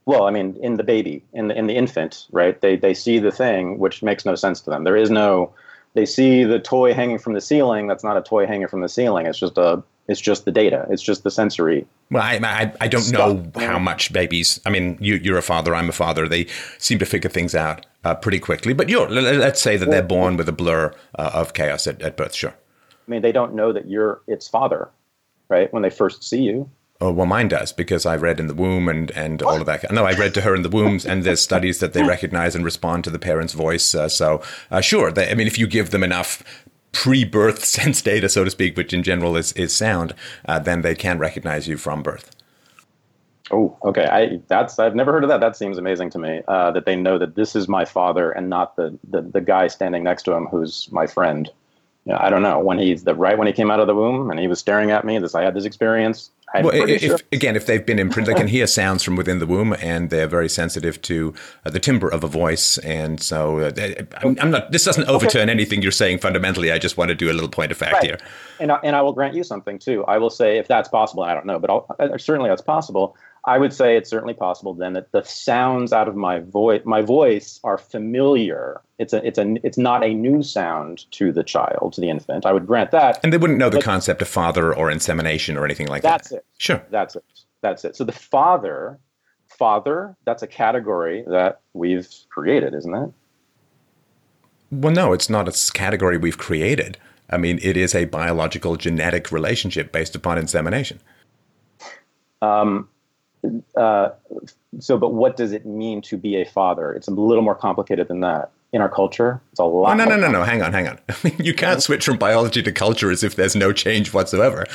Well, I mean, in the baby, in the in the infant, right? They they see the thing, which makes no sense to them. There is no. They see the toy hanging from the ceiling. That's not a toy hanging from the ceiling. It's just a. It's just the data. It's just the sensory. Well, I I, I don't stuff. know how much babies. I mean, you you're a father. I'm a father. They seem to figure things out uh, pretty quickly. But you're let's say that they're born with a blur uh, of chaos at, at birth. Sure. I mean, they don't know that you're its father, right? When they first see you, Oh, well, mine does because I read in the womb and, and all of that. No, I read to her in the wombs, and there's studies that they recognize and respond to the parent's voice. Uh, so, uh, sure, they, I mean, if you give them enough pre-birth sense data, so to speak, which in general is is sound, uh, then they can recognize you from birth. Oh, okay. I that's I've never heard of that. That seems amazing to me. Uh, that they know that this is my father and not the, the the guy standing next to him who's my friend. Yeah, I don't know when he's the right when he came out of the womb and he was staring at me. This I had this experience well, if, sure. again, if they've been imprinted, they can hear sounds from within the womb, and they're very sensitive to uh, the timbre of a voice. And so, uh, I'm, I'm, not. This doesn't overturn okay. anything you're saying fundamentally. I just want to do a little point of fact right. here. And I, and I will grant you something too. I will say, if that's possible, I don't know, but I'll, uh, certainly that's possible. I would say it's certainly possible then that the sounds out of my voice, my voice, are familiar. It's a, it's a, it's not a new sound to the child, to the infant. I would grant that. And they wouldn't know the concept of father or insemination or anything like that's that. That's it. Sure. That's it. That's it. So the father, father, that's a category that we've created, isn't it? Well, no, it's not a category we've created. I mean, it is a biological genetic relationship based upon insemination. Um, uh, so, but what does it mean to be a father? It's a little more complicated than that in our culture. It's a lot. Oh, no, no, no, no. Hang on, hang on. I mean, you can't switch from biology to culture as if there's no change whatsoever.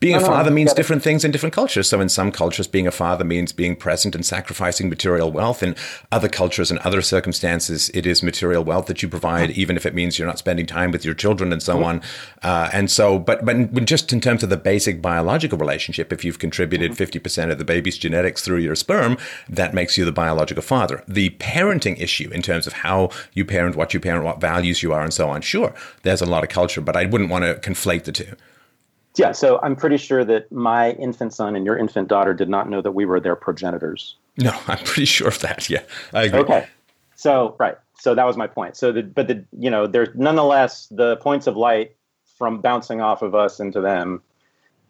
Being no, a father no, means different things in different cultures. So, in some cultures, being a father means being present and sacrificing material wealth. In other cultures and other circumstances, it is material wealth that you provide, even if it means you're not spending time with your children and so mm-hmm. on. Uh, and so, but but just in terms of the basic biological relationship, if you've contributed mm-hmm. 50% of the baby's genetics through your sperm, that makes you the biological father. The parenting issue, in terms of how you parent, what you parent, what values you are, and so on. Sure, there's a lot of culture, but I wouldn't want to conflate the two. Yeah, so I'm pretty sure that my infant son and your infant daughter did not know that we were their progenitors. No, I'm pretty sure of that. Yeah, I agree. Okay, so right, so that was my point. So, the, but the you know, there's nonetheless the points of light from bouncing off of us into them,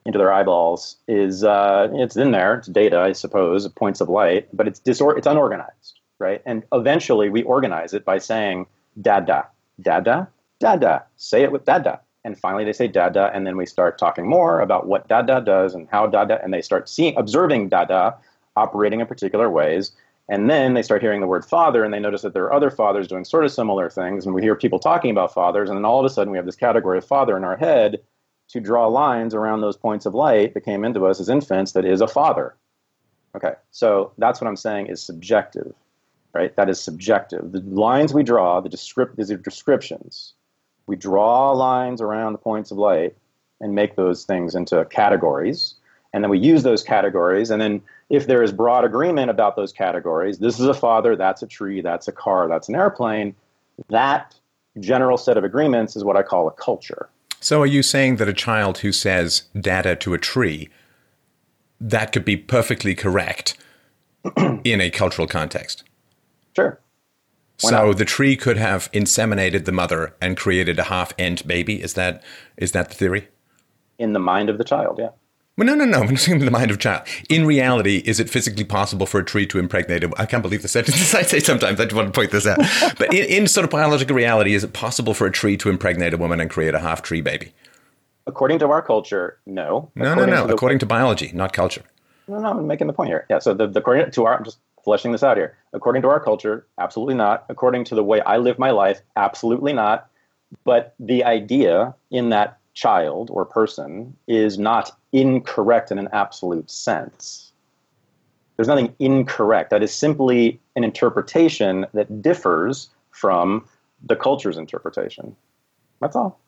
into their eyeballs, is uh, it's in there. It's data, I suppose, points of light, but it's disor- it's unorganized right? And eventually we organize it by saying dada, dada, dada, say it with dada. And finally they say dada, and then we start talking more about what dada does and how dada, and they start seeing, observing dada operating in particular ways. And then they start hearing the word father and they notice that there are other fathers doing sort of similar things. And we hear people talking about fathers. And then all of a sudden we have this category of father in our head to draw lines around those points of light that came into us as infants that is a father. Okay, so that's what I'm saying is subjective, right? That is subjective. The lines we draw, the descript- these are descriptions. We draw lines around the points of light and make those things into categories. And then we use those categories. And then if there is broad agreement about those categories, this is a father, that's a tree, that's a car, that's an airplane, that general set of agreements is what I call a culture. So are you saying that a child who says data to a tree, that could be perfectly correct in a cultural context? Sure. Why so not? the tree could have inseminated the mother and created a half-ent baby. Is that is that the theory? In the mind of the child, yeah. Well, no, no, no. I'm saying in the mind of child. In reality, is it physically possible for a tree to impregnate a? I can't believe the sentences I say sometimes. I just want to point this out. but in, in sort of biological reality, is it possible for a tree to impregnate a woman and create a half tree baby? According to our culture, no. No, according no, no. To according to biology, not culture. No, no. I'm making the point here. Yeah. So the, the according to our, I'm just fleshing this out here. According to our culture, absolutely not. According to the way I live my life, absolutely not. But the idea in that child or person is not incorrect in an absolute sense. There's nothing incorrect. That is simply an interpretation that differs from the culture's interpretation. That's all.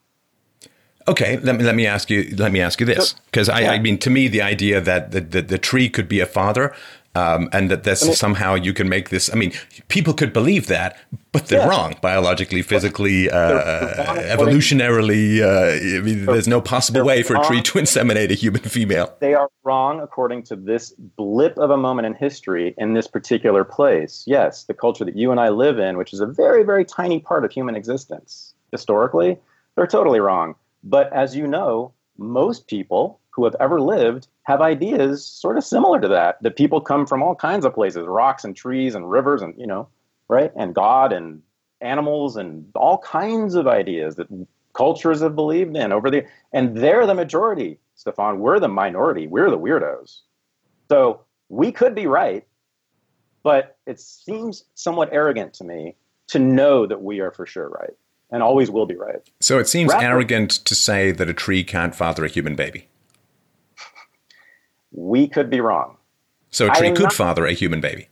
Okay, let me let me ask you let me ask you this because I, yeah. I mean to me the idea that the, the, the tree could be a father um, and that this somehow you can make this. I mean, people could believe that, but they're yeah. wrong biologically, physically, uh, evolutionarily. Uh, I mean, there's no possible way for a tree to inseminate a human female. They are wrong according to this blip of a moment in history in this particular place. Yes, the culture that you and I live in, which is a very, very tiny part of human existence historically, they're totally wrong. But as you know, most people who have ever lived have ideas sort of similar to that. That people come from all kinds of places, rocks and trees and rivers and you know, right? And God and animals and all kinds of ideas that cultures have believed in over the and they're the majority, Stefan. We're the minority. We're the weirdos. So we could be right, but it seems somewhat arrogant to me to know that we are for sure right and always will be right. So it seems Rather, arrogant to say that a tree can't father a human baby. We could be wrong. So a tree could not, father a human baby.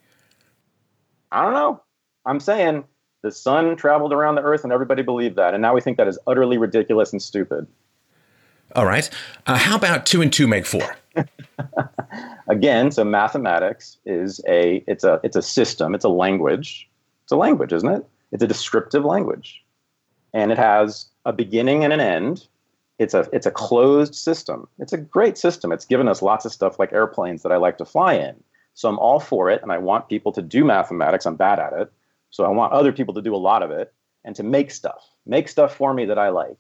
I don't know. I'm saying the sun traveled around the earth and everybody believed that. And now we think that is utterly ridiculous and stupid. All right. Uh, how about two and two make four? Again, so mathematics is a it's a it's a system, it's a language. It's a language, isn't it? It's a descriptive language. And it has a beginning and an end it's a it's a closed system. It's a great system. It's given us lots of stuff like airplanes that I like to fly in. So I'm all for it, and I want people to do mathematics. I'm bad at it, so I want other people to do a lot of it and to make stuff, make stuff for me that I like.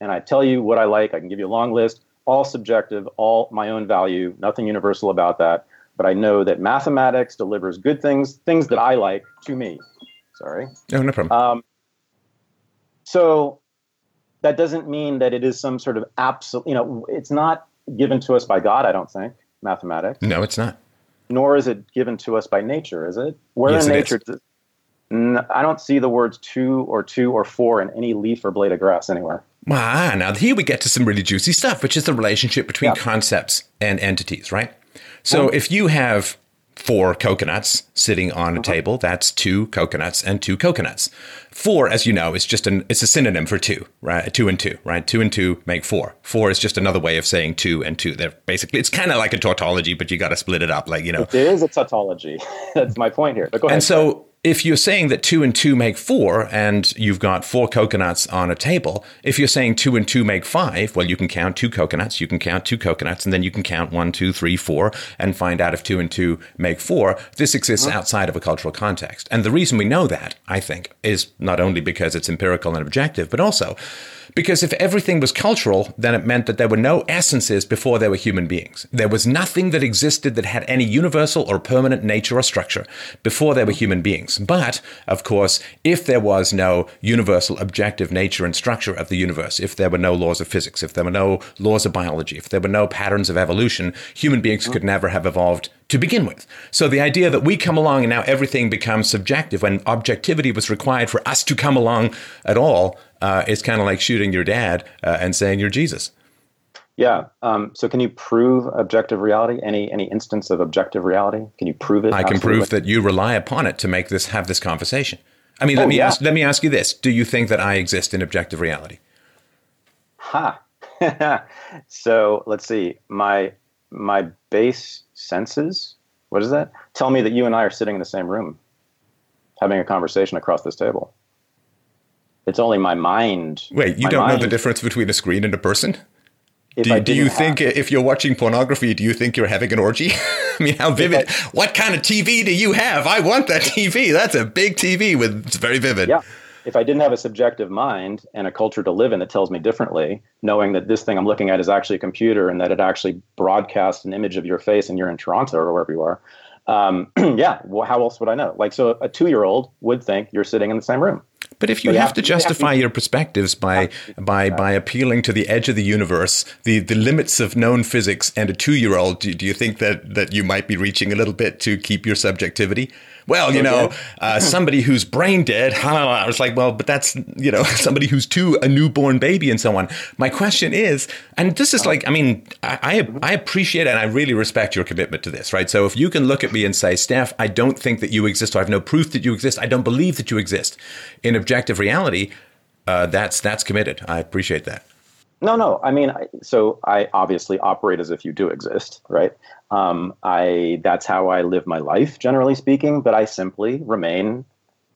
And I tell you what I like. I can give you a long list, all subjective, all my own value, nothing universal about that. But I know that mathematics delivers good things, things that I like to me. Sorry. No, no problem. Um, so that doesn't mean that it is some sort of absolute, you know, it's not given to us by God, I don't think, mathematics. No, it's not. Nor is it given to us by nature, is it? Where yes, in nature, does, I don't see the words two or two or four in any leaf or blade of grass anywhere. Ah, now here we get to some really juicy stuff, which is the relationship between yeah. concepts and entities, right? So if you have four coconuts sitting on a uh-huh. table. That's two coconuts and two coconuts. Four, as you know, is just an it's a synonym for two, right? Two and two, right? Two and two make four. Four is just another way of saying two and two. They're basically it's kind of like a tautology, but you got to split it up, like you know. It is a tautology. That's my point here. But go ahead. And so if you're saying that two and two make four and you've got four coconuts on a table, if you're saying two and two make five, well, you can count two coconuts, you can count two coconuts, and then you can count one, two, three, four, and find out if two and two make four. This exists outside of a cultural context. And the reason we know that, I think, is not only because it's empirical and objective, but also because if everything was cultural, then it meant that there were no essences before there were human beings. There was nothing that existed that had any universal or permanent nature or structure before there were human beings. But, of course, if there was no universal objective nature and structure of the universe, if there were no laws of physics, if there were no laws of biology, if there were no patterns of evolution, human beings could never have evolved to begin with. So the idea that we come along and now everything becomes subjective when objectivity was required for us to come along at all uh, is kind of like shooting your dad uh, and saying you're Jesus. Yeah. Um, so, can you prove objective reality? Any any instance of objective reality? Can you prove it? I can prove that you rely upon it to make this have this conversation. I mean, oh, let me yeah. ask, let me ask you this: Do you think that I exist in objective reality? Ha. so let's see. My my base senses. What is that? Tell me that you and I are sitting in the same room, having a conversation across this table. It's only my mind. Wait, you don't mind. know the difference between a screen and a person? do, you, do you think uh, if you're watching pornography, do you think you're having an orgy? I mean, how vivid? I, what kind of TV do you have? I want that TV. That's a big TV with it's very vivid. Yeah. If I didn't have a subjective mind and a culture to live in that tells me differently, knowing that this thing I'm looking at is actually a computer and that it actually broadcasts an image of your face and you're in Toronto or wherever you are, um, yeah, well, how else would I know? Like, so a two year old would think you're sitting in the same room. But if you, have, have, to justify have to, your perspectives by by by appealing to the edge of the universe, the, the limits of known physics, and a two year old, do, do you think that that you might be reaching a little bit to keep your subjectivity? Well, you know, uh, somebody who's brain dead. I was like, well, but that's, you know, somebody who's to a newborn baby and so on. My question is, and this is like, I mean, I, I appreciate and I really respect your commitment to this, right? So if you can look at me and say, Steph, I don't think that you exist, or I have no proof that you exist, I don't believe that you exist in objective reality, uh, that's that's committed. I appreciate that. No, no. I mean, so I obviously operate as if you do exist, right? Um, I that's how I live my life, generally speaking. But I simply remain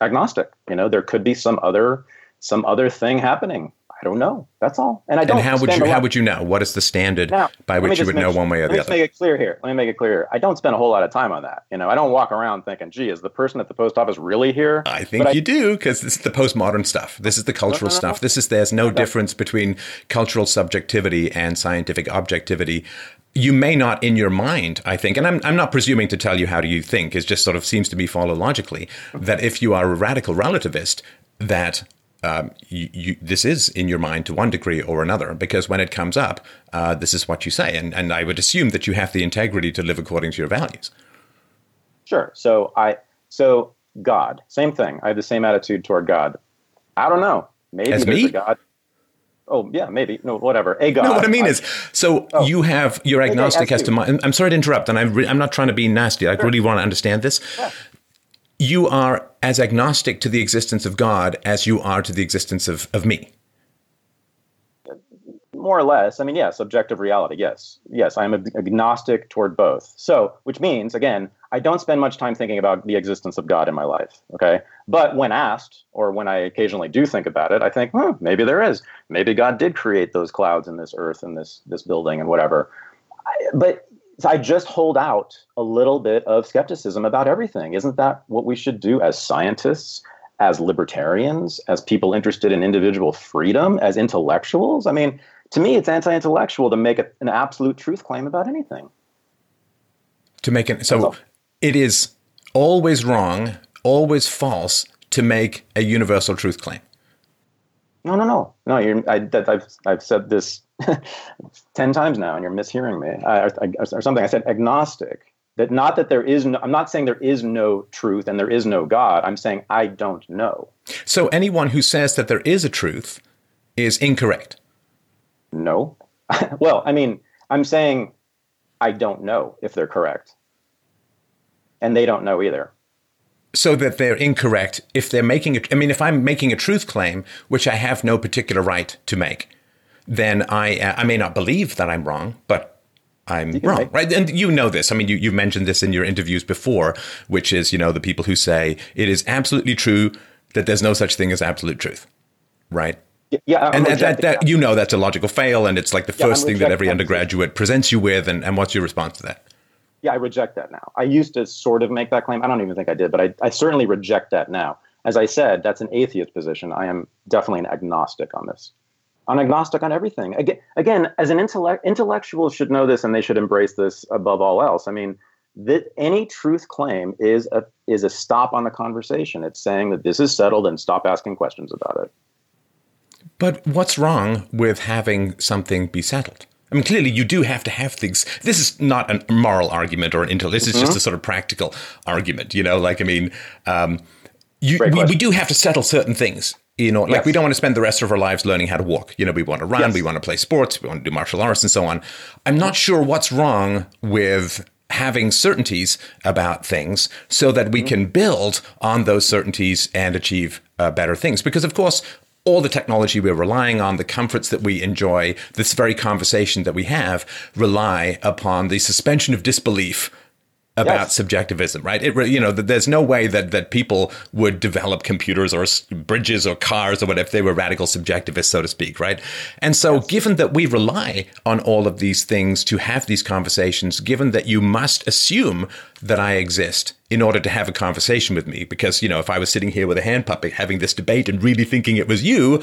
agnostic. You know, there could be some other some other thing happening. I don't know. That's all. And I don't. And how would you how would you know? What is the standard now, by which you would know one way or the other? Let me make it clear here. Let me make it clear. I don't spend a whole lot of time on that. You know, I don't walk around thinking, "Gee, is the person at the post office really here?" I think but you I, do because this is the postmodern stuff. This is the cultural no, no, no, stuff. This is there's no difference between cultural subjectivity and scientific objectivity you may not in your mind, I think, and I'm, I'm not presuming to tell you how do you think, it just sort of seems to me follow logically, that if you are a radical relativist, that um, you, you, this is in your mind to one degree or another, because when it comes up, uh, this is what you say. And, and I would assume that you have the integrity to live according to your values. Sure. So I, so God, same thing. I have the same attitude toward God. I don't know. Maybe As there's me? a God. Oh yeah, maybe no, whatever. A God. No, what I mean I, is, so oh, you have your agnostic as to mind. I'm sorry to interrupt, and I'm, re- I'm not trying to be nasty. I sure. really want to understand this. Yeah you are as agnostic to the existence of God as you are to the existence of, of me. More or less. I mean, yes, objective reality. Yes. Yes, I'm agnostic toward both. So, which means, again, I don't spend much time thinking about the existence of God in my life. Okay. But when asked, or when I occasionally do think about it, I think, hmm, maybe there is. Maybe God did create those clouds and this earth and this, this building and whatever. I, but I just hold out a little bit of skepticism about everything. Isn't that what we should do as scientists, as libertarians, as people interested in individual freedom, as intellectuals? I mean, to me, it's anti intellectual to make a, an absolute truth claim about anything. To make it so, it is always wrong, always false to make a universal truth claim. No, no, no, no. You're, I, have I've said this ten times now, and you're mishearing me, I, I, or something. I said agnostic. That not that there is no. I'm not saying there is no truth and there is no God. I'm saying I don't know. So anyone who says that there is a truth is incorrect. No. well, I mean, I'm saying I don't know if they're correct, and they don't know either so that they're incorrect if they're making it. I mean, if I'm making a truth claim, which I have no particular right to make, then I uh, I may not believe that I'm wrong, but I'm wrong, make- right? And you know this. I mean, you you mentioned this in your interviews before, which is you know the people who say it is absolutely true that there's no such thing as absolute truth, right? Yeah, I'm and that, that, that, you know that's a logical fail, and it's like the first thing that every undergraduate presents you with. And, and what's your response to that? Yeah, I reject that now. I used to sort of make that claim. I don't even think I did, but I, I certainly reject that now. As I said, that's an atheist position. I am definitely an agnostic on this. I'm agnostic on everything. Again, as an intellect, intellectuals should know this and they should embrace this above all else. I mean, that any truth claim is a is a stop on the conversation. It's saying that this is settled and stop asking questions about it. But what's wrong with having something be settled? I mean, clearly, you do have to have things. This is not a moral argument or an intellectual. This is mm-hmm. just a sort of practical argument. You know, like I mean, um, you, we, we, do have to settle certain things. You know, like yes. we don't want to spend the rest of our lives learning how to walk. You know, we want to run, yes. we want to play sports, we want to do martial arts, and so on. I'm not sure what's wrong with having certainties about things so that we mm-hmm. can build on those certainties and achieve uh, better things. Because, of course, all the technology we're relying on, the comforts that we enjoy, this very conversation that we have rely upon the suspension of disbelief about yes. subjectivism, right? It, you know, there's no way that, that people would develop computers or bridges or cars or whatever if they were radical subjectivists, so to speak, right? And so, yes. given that we rely on all of these things to have these conversations, given that you must assume that I exist in order to have a conversation with me, because, you know, if I was sitting here with a hand puppet having this debate and really thinking it was you,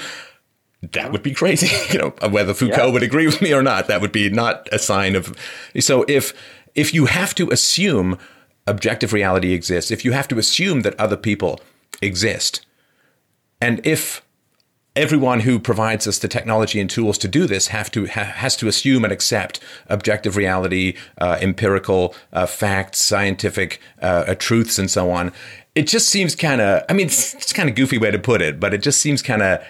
that would be crazy. you know, whether Foucault yeah. would agree with me or not, that would be not a sign of. So if if you have to assume objective reality exists, if you have to assume that other people exist, and if everyone who provides us the technology and tools to do this have to ha, has to assume and accept objective reality, uh, empirical uh, facts, scientific uh, truths, and so on. It just seems kind of. I mean, it's, it's kind of goofy way to put it, but it just seems kind of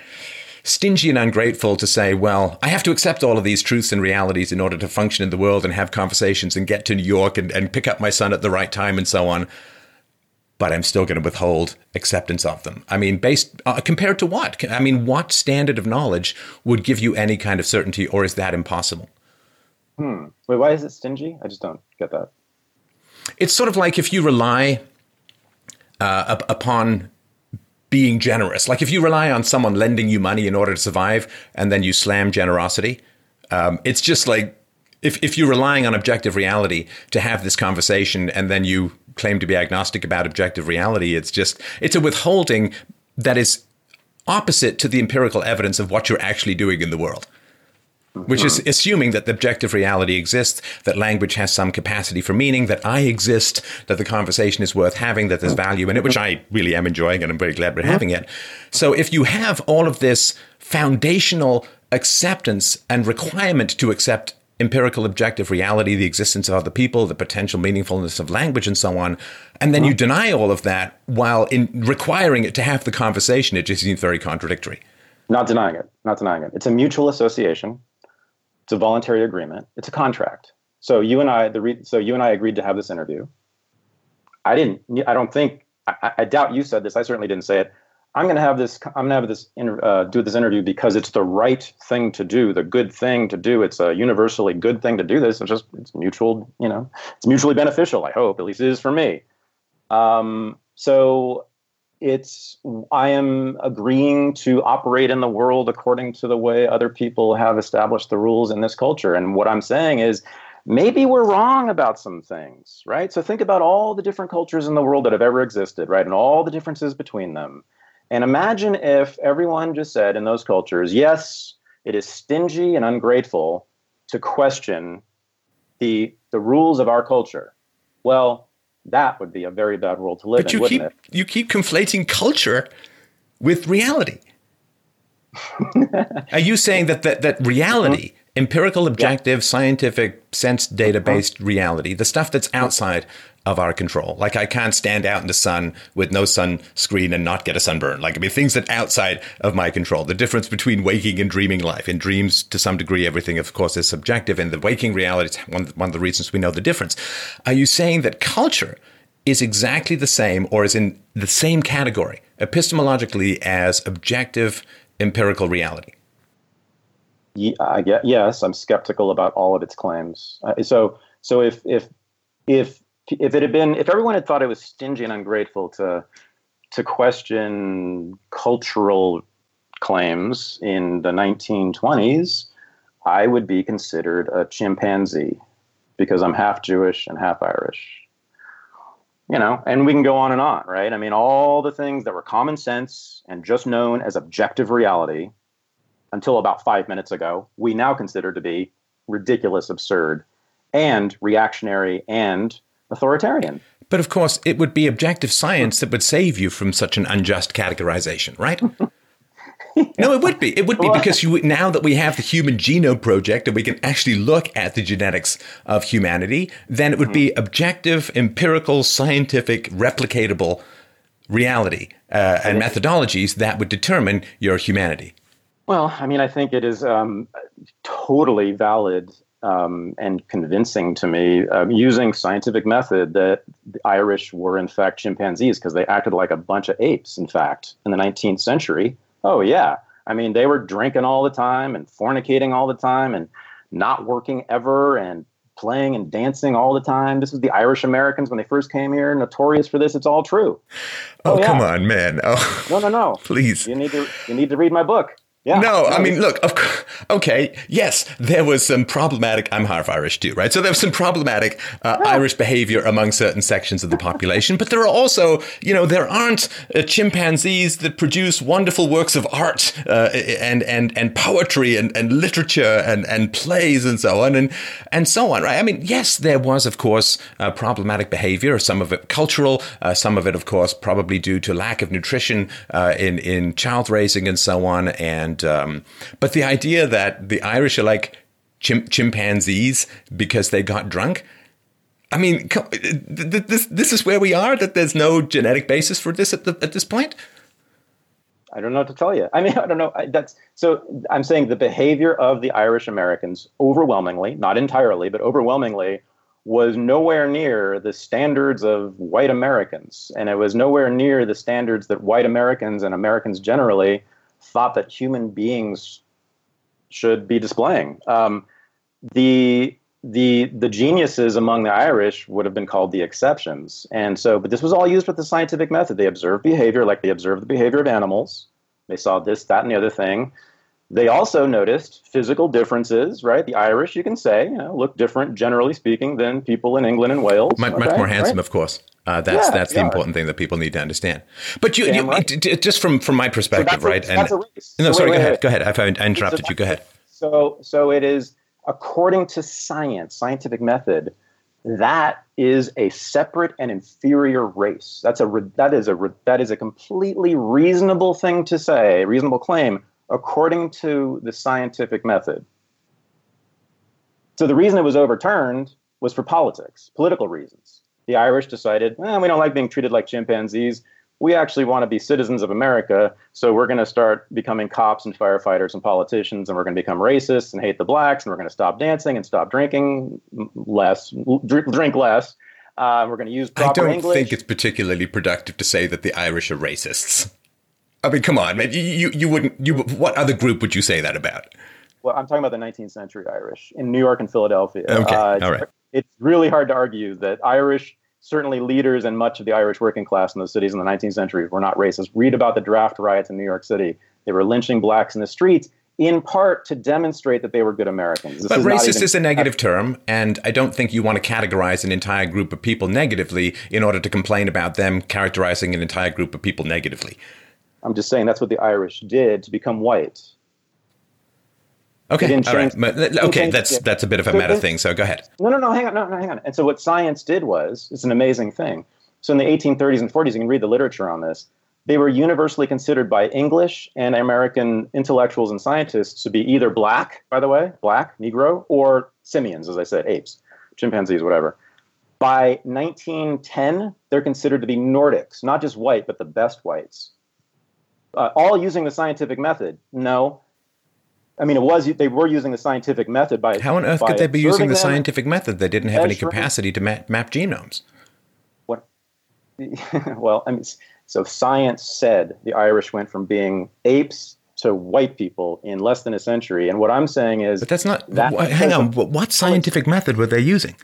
stingy and ungrateful to say, well, I have to accept all of these truths and realities in order to function in the world and have conversations and get to New York and, and pick up my son at the right time and so on. But I'm still going to withhold acceptance of them. I mean, based uh, compared to what? I mean, what standard of knowledge would give you any kind of certainty, or is that impossible? Hmm. Wait, why is it stingy? I just don't get that. It's sort of like if you rely uh, upon being generous. Like if you rely on someone lending you money in order to survive and then you slam generosity, um, it's just like if, if you're relying on objective reality to have this conversation and then you claim to be agnostic about objective reality, it's just, it's a withholding that is opposite to the empirical evidence of what you're actually doing in the world which is uh-huh. assuming that the objective reality exists, that language has some capacity for meaning, that I exist, that the conversation is worth having, that there's mm-hmm. value in it, which I really am enjoying and I'm very glad we're mm-hmm. having it. So if you have all of this foundational acceptance and requirement to accept empirical objective reality, the existence of other people, the potential meaningfulness of language, and so on. And then you uh-huh. deny all of that while in requiring it to have the conversation. It just seems very contradictory. Not denying it. Not denying it. It's a mutual association. It's a voluntary agreement. It's a contract. So you and I, the re- so you and I agreed to have this interview. I didn't. I don't think. I, I doubt you said this. I certainly didn't say it. I'm going to have this. I'm going to have this. Uh, do this interview because it's the right thing to do, the good thing to do. It's a universally good thing to do this. It's just it's mutual. You know, it's mutually beneficial. I hope at least it is for me. Um, so it's I am agreeing to operate in the world according to the way other people have established the rules in this culture. And what I'm saying is maybe we're wrong about some things, right? So think about all the different cultures in the world that have ever existed, right? And all the differences between them. And imagine if everyone just said in those cultures, yes, it is stingy and ungrateful to question the the rules of our culture. Well, that would be a very bad world to live but in, you keep, it? You keep conflating culture with reality. Are you saying that that, that reality, mm-hmm. empirical, objective, yeah. scientific, sense data based mm-hmm. reality, the stuff that's outside of our control. Like I can't stand out in the sun with no sunscreen and not get a sunburn. Like I mean things that outside of my control. The difference between waking and dreaming life. In dreams, to some degree, everything of course is subjective. In the waking reality, it's one, one of the reasons we know the difference. Are you saying that culture is exactly the same or is in the same category epistemologically as objective empirical reality? Yeah, yes, I'm skeptical about all of its claims. So, so if if if if it had been if everyone had thought it was stingy and ungrateful to to question cultural claims in the 1920s, I would be considered a chimpanzee because I'm half Jewish and half Irish. You know, and we can go on and on, right? I mean, all the things that were common sense and just known as objective reality until about five minutes ago, we now consider to be ridiculous, absurd, and reactionary and authoritarian. But of course, it would be objective science that would save you from such an unjust categorization, right? No, it would be. It would be because you, now that we have the Human Genome Project and we can actually look at the genetics of humanity, then it would be mm-hmm. objective, empirical, scientific, replicatable reality uh, and methodologies that would determine your humanity. Well, I mean, I think it is um, totally valid um, and convincing to me um, using scientific method that the Irish were in fact chimpanzees because they acted like a bunch of apes. In fact, in the 19th century, oh yeah, I mean they were drinking all the time and fornicating all the time and not working ever and playing and dancing all the time. This was the Irish Americans when they first came here, notorious for this. It's all true. Oh, oh yeah. come on, man! Oh, no, no, no! Please, you need to you need to read my book. Yeah. No, I mean, look, of, okay, yes, there was some problematic, I'm half Irish too, right? So there was some problematic uh, yeah. Irish behavior among certain sections of the population, but there are also, you know, there aren't uh, chimpanzees that produce wonderful works of art uh, and, and, and poetry and, and literature and, and plays and so on and, and so on, right? I mean, yes, there was, of course, uh, problematic behavior, some of it cultural, uh, some of it, of course, probably due to lack of nutrition uh, in, in child raising and so on. And and um, but the idea that the Irish are like chim- chimpanzees because they got drunk. I mean, this this is where we are. That there's no genetic basis for this at the, at this point. I don't know what to tell you. I mean, I don't know. That's so. I'm saying the behavior of the Irish Americans, overwhelmingly, not entirely, but overwhelmingly, was nowhere near the standards of white Americans, and it was nowhere near the standards that white Americans and Americans generally thought that human beings should be displaying. Um, the the the geniuses among the Irish would have been called the exceptions, and so but this was all used with the scientific method. They observed behavior like they observed the behavior of animals. They saw this, that, and the other thing. They also noticed physical differences, right? The Irish, you can say, you know, look different, generally speaking, than people in England and Wales. Much, okay, much more handsome, right? of course. Uh, that's yeah, that's the important thing that people need to understand. But you, you right. just from from my perspective, so right? A, and no, sorry, wait, go wait, ahead. Go ahead. I've I interrupted you. Go ahead. So so it is according to science, scientific method. That is a separate and inferior race. That's a that is a that is a completely reasonable thing to say, reasonable claim according to the scientific method. So the reason it was overturned was for politics, political reasons the Irish decided, eh, we don't like being treated like chimpanzees. We actually want to be citizens of America, so we're going to start becoming cops and firefighters and politicians, and we're going to become racist and hate the blacks, and we're going to stop dancing and stop drinking less, drink, less. Uh, we're going to use proper I don't English. think it's particularly productive to say that the Irish are racists. I mean, come on, man. You, you, you wouldn't. You what other group would you say that about? Well, I'm talking about the 19th century Irish in New York and Philadelphia. Okay, uh, all right it's really hard to argue that Irish, certainly leaders and much of the Irish working class in those cities in the 19th century were not racist. Read about the draft riots in New York City. They were lynching blacks in the streets in part to demonstrate that they were good Americans. This but is racist even, is a negative term, and I don't think you want to categorize an entire group of people negatively in order to complain about them characterizing an entire group of people negatively. I'm just saying that's what the Irish did to become white. Okay, all right. But, okay, that's that's a bit of a meta thing. So go ahead. No, no, no. Hang on, no, no, hang on. And so what science did was it's an amazing thing. So in the 1830s and 40s, you can read the literature on this. They were universally considered by English and American intellectuals and scientists to be either black, by the way, black, Negro, or simians, as I said, apes, chimpanzees, whatever. By 1910, they're considered to be Nordics, not just white, but the best whites. Uh, all using the scientific method. No, I mean, it was they were using the scientific method by how on earth could they be using the scientific method? They didn't have any capacity to map, map genomes. What? well, I mean, so science said the Irish went from being apes to white people in less than a century, and what I'm saying is, but that's not. That hang on, what scientific method were they using?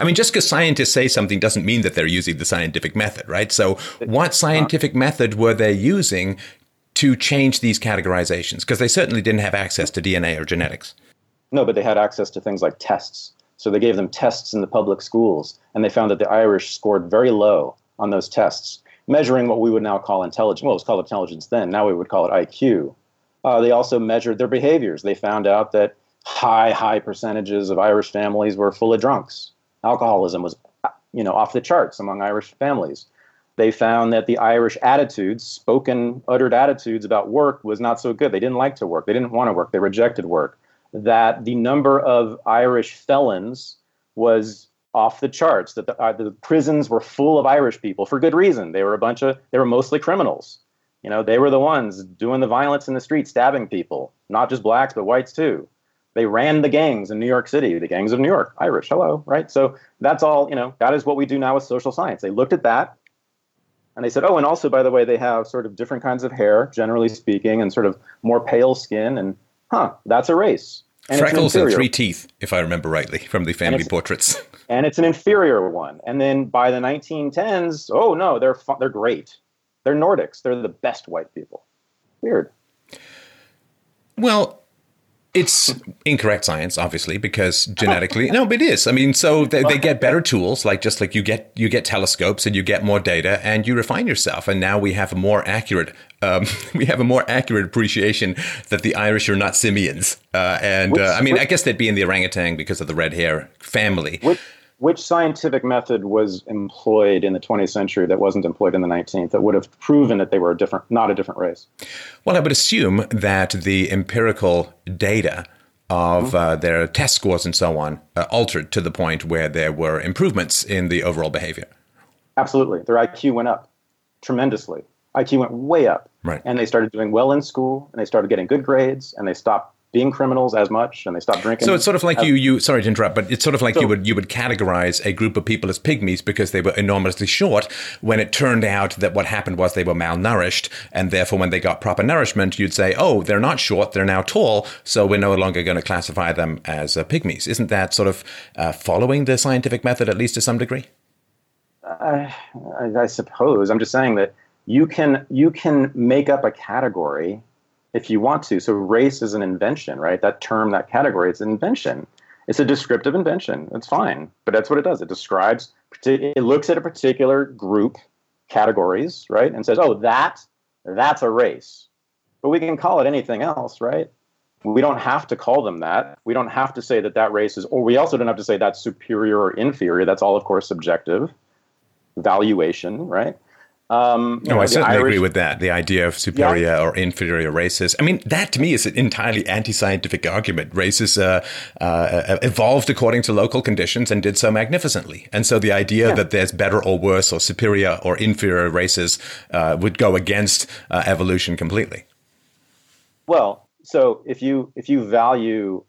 I mean, just because scientists say something doesn't mean that they're using the scientific method, right? So, what uh, scientific method were they using to change these categorizations? Because they certainly didn't have access to DNA or genetics. No, but they had access to things like tests. So they gave them tests in the public schools, and they found that the Irish scored very low on those tests, measuring what we would now call intelligence. Well, it was called intelligence then. Now we would call it IQ. Uh, they also measured their behaviors. They found out that high, high percentages of Irish families were full of drunks. Alcoholism was, you know, off the charts among Irish families they found that the Irish attitudes, spoken, uttered attitudes about work was not so good. They didn't like to work. They didn't want to work. They rejected work. That the number of Irish felons was off the charts. That the, uh, the prisons were full of Irish people for good reason. They were a bunch of, they were mostly criminals. You know, they were the ones doing the violence in the street, stabbing people, not just blacks, but whites too. They ran the gangs in New York City, the gangs of New York, Irish, hello, right? So that's all, you know, that is what we do now with social science. They looked at that and they said, oh, and also, by the way, they have sort of different kinds of hair, generally speaking, and sort of more pale skin. And, huh, that's a race. And Freckles and three teeth, if I remember rightly, from the family and portraits. And it's an inferior one. And then by the 1910s, oh no, they're fu- they're great. They're Nordics. They're the best white people. Weird. Well, it's incorrect science, obviously, because genetically, no, but it is. I mean, so they, they, get better tools, like just like you get you get telescopes and you get more data and you refine yourself, and now we have a more accurate um, we have a more accurate appreciation that the Irish are not simians. Uh, and uh, I mean, I guess they'd be in the orangutan because of the red hair family. Which, scientific method was employed in the 20th century that wasn't employed in the 19th that would have proven that they were a different, not a different race? Well, I would assume that the empirical data of mm-hmm. uh, their test scores and so on uh, altered to the point where there were improvements in the overall behavior. Absolutely. Their IQ went up tremendously. IQ went way up. Right. And they started doing well in school and they started getting good grades and they stopped being criminals as much and they stopped drinking. So it's sort of like as, you you sorry to interrupt, but it's sort of like so, you would you would categorize a group of people as pygmies because they were enormously short when it turned out that what happened was they were malnourished and therefore when they got proper nourishment you'd say, "Oh, they're not short, they're now tall, so we're no longer going to classify them as uh, pygmies." Isn't that sort of uh, following the scientific method at least to some degree? Uh, I, I suppose. I'm just saying that you can you can make up a category if you want to. So race is an invention, right? That term, that category, it's an invention. It's a descriptive invention. It's fine, but that's what it does. It describes. It looks at a particular group, categories, right, and says, "Oh, that that's a race." But we can call it anything else, right? We don't have to call them that. We don't have to say that that race is, or we also don't have to say that's superior or inferior. That's all, of course, subjective valuation, right? Um, no, know, I certainly Irish, agree with that. The idea of superior yeah. or inferior races. I mean, that to me is an entirely anti-scientific argument. Races uh, uh, evolved according to local conditions and did so magnificently. And so the idea yeah. that there's better or worse or superior or inferior races uh, would go against uh, evolution completely. Well, so if you if you value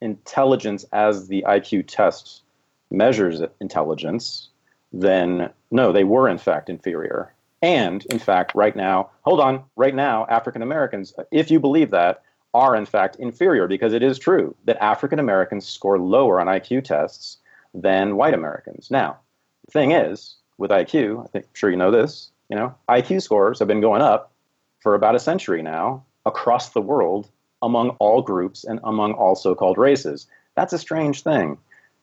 intelligence as the IQ test measures intelligence, then no, they were in fact inferior. And in fact, right now, hold on, right now, African Americans, if you believe that, are in fact inferior because it is true that African Americans score lower on IQ tests than white Americans. Now, the thing is, with IQ, I think I'm sure you know this, you know, IQ scores have been going up for about a century now across the world among all groups and among all so-called races. That's a strange thing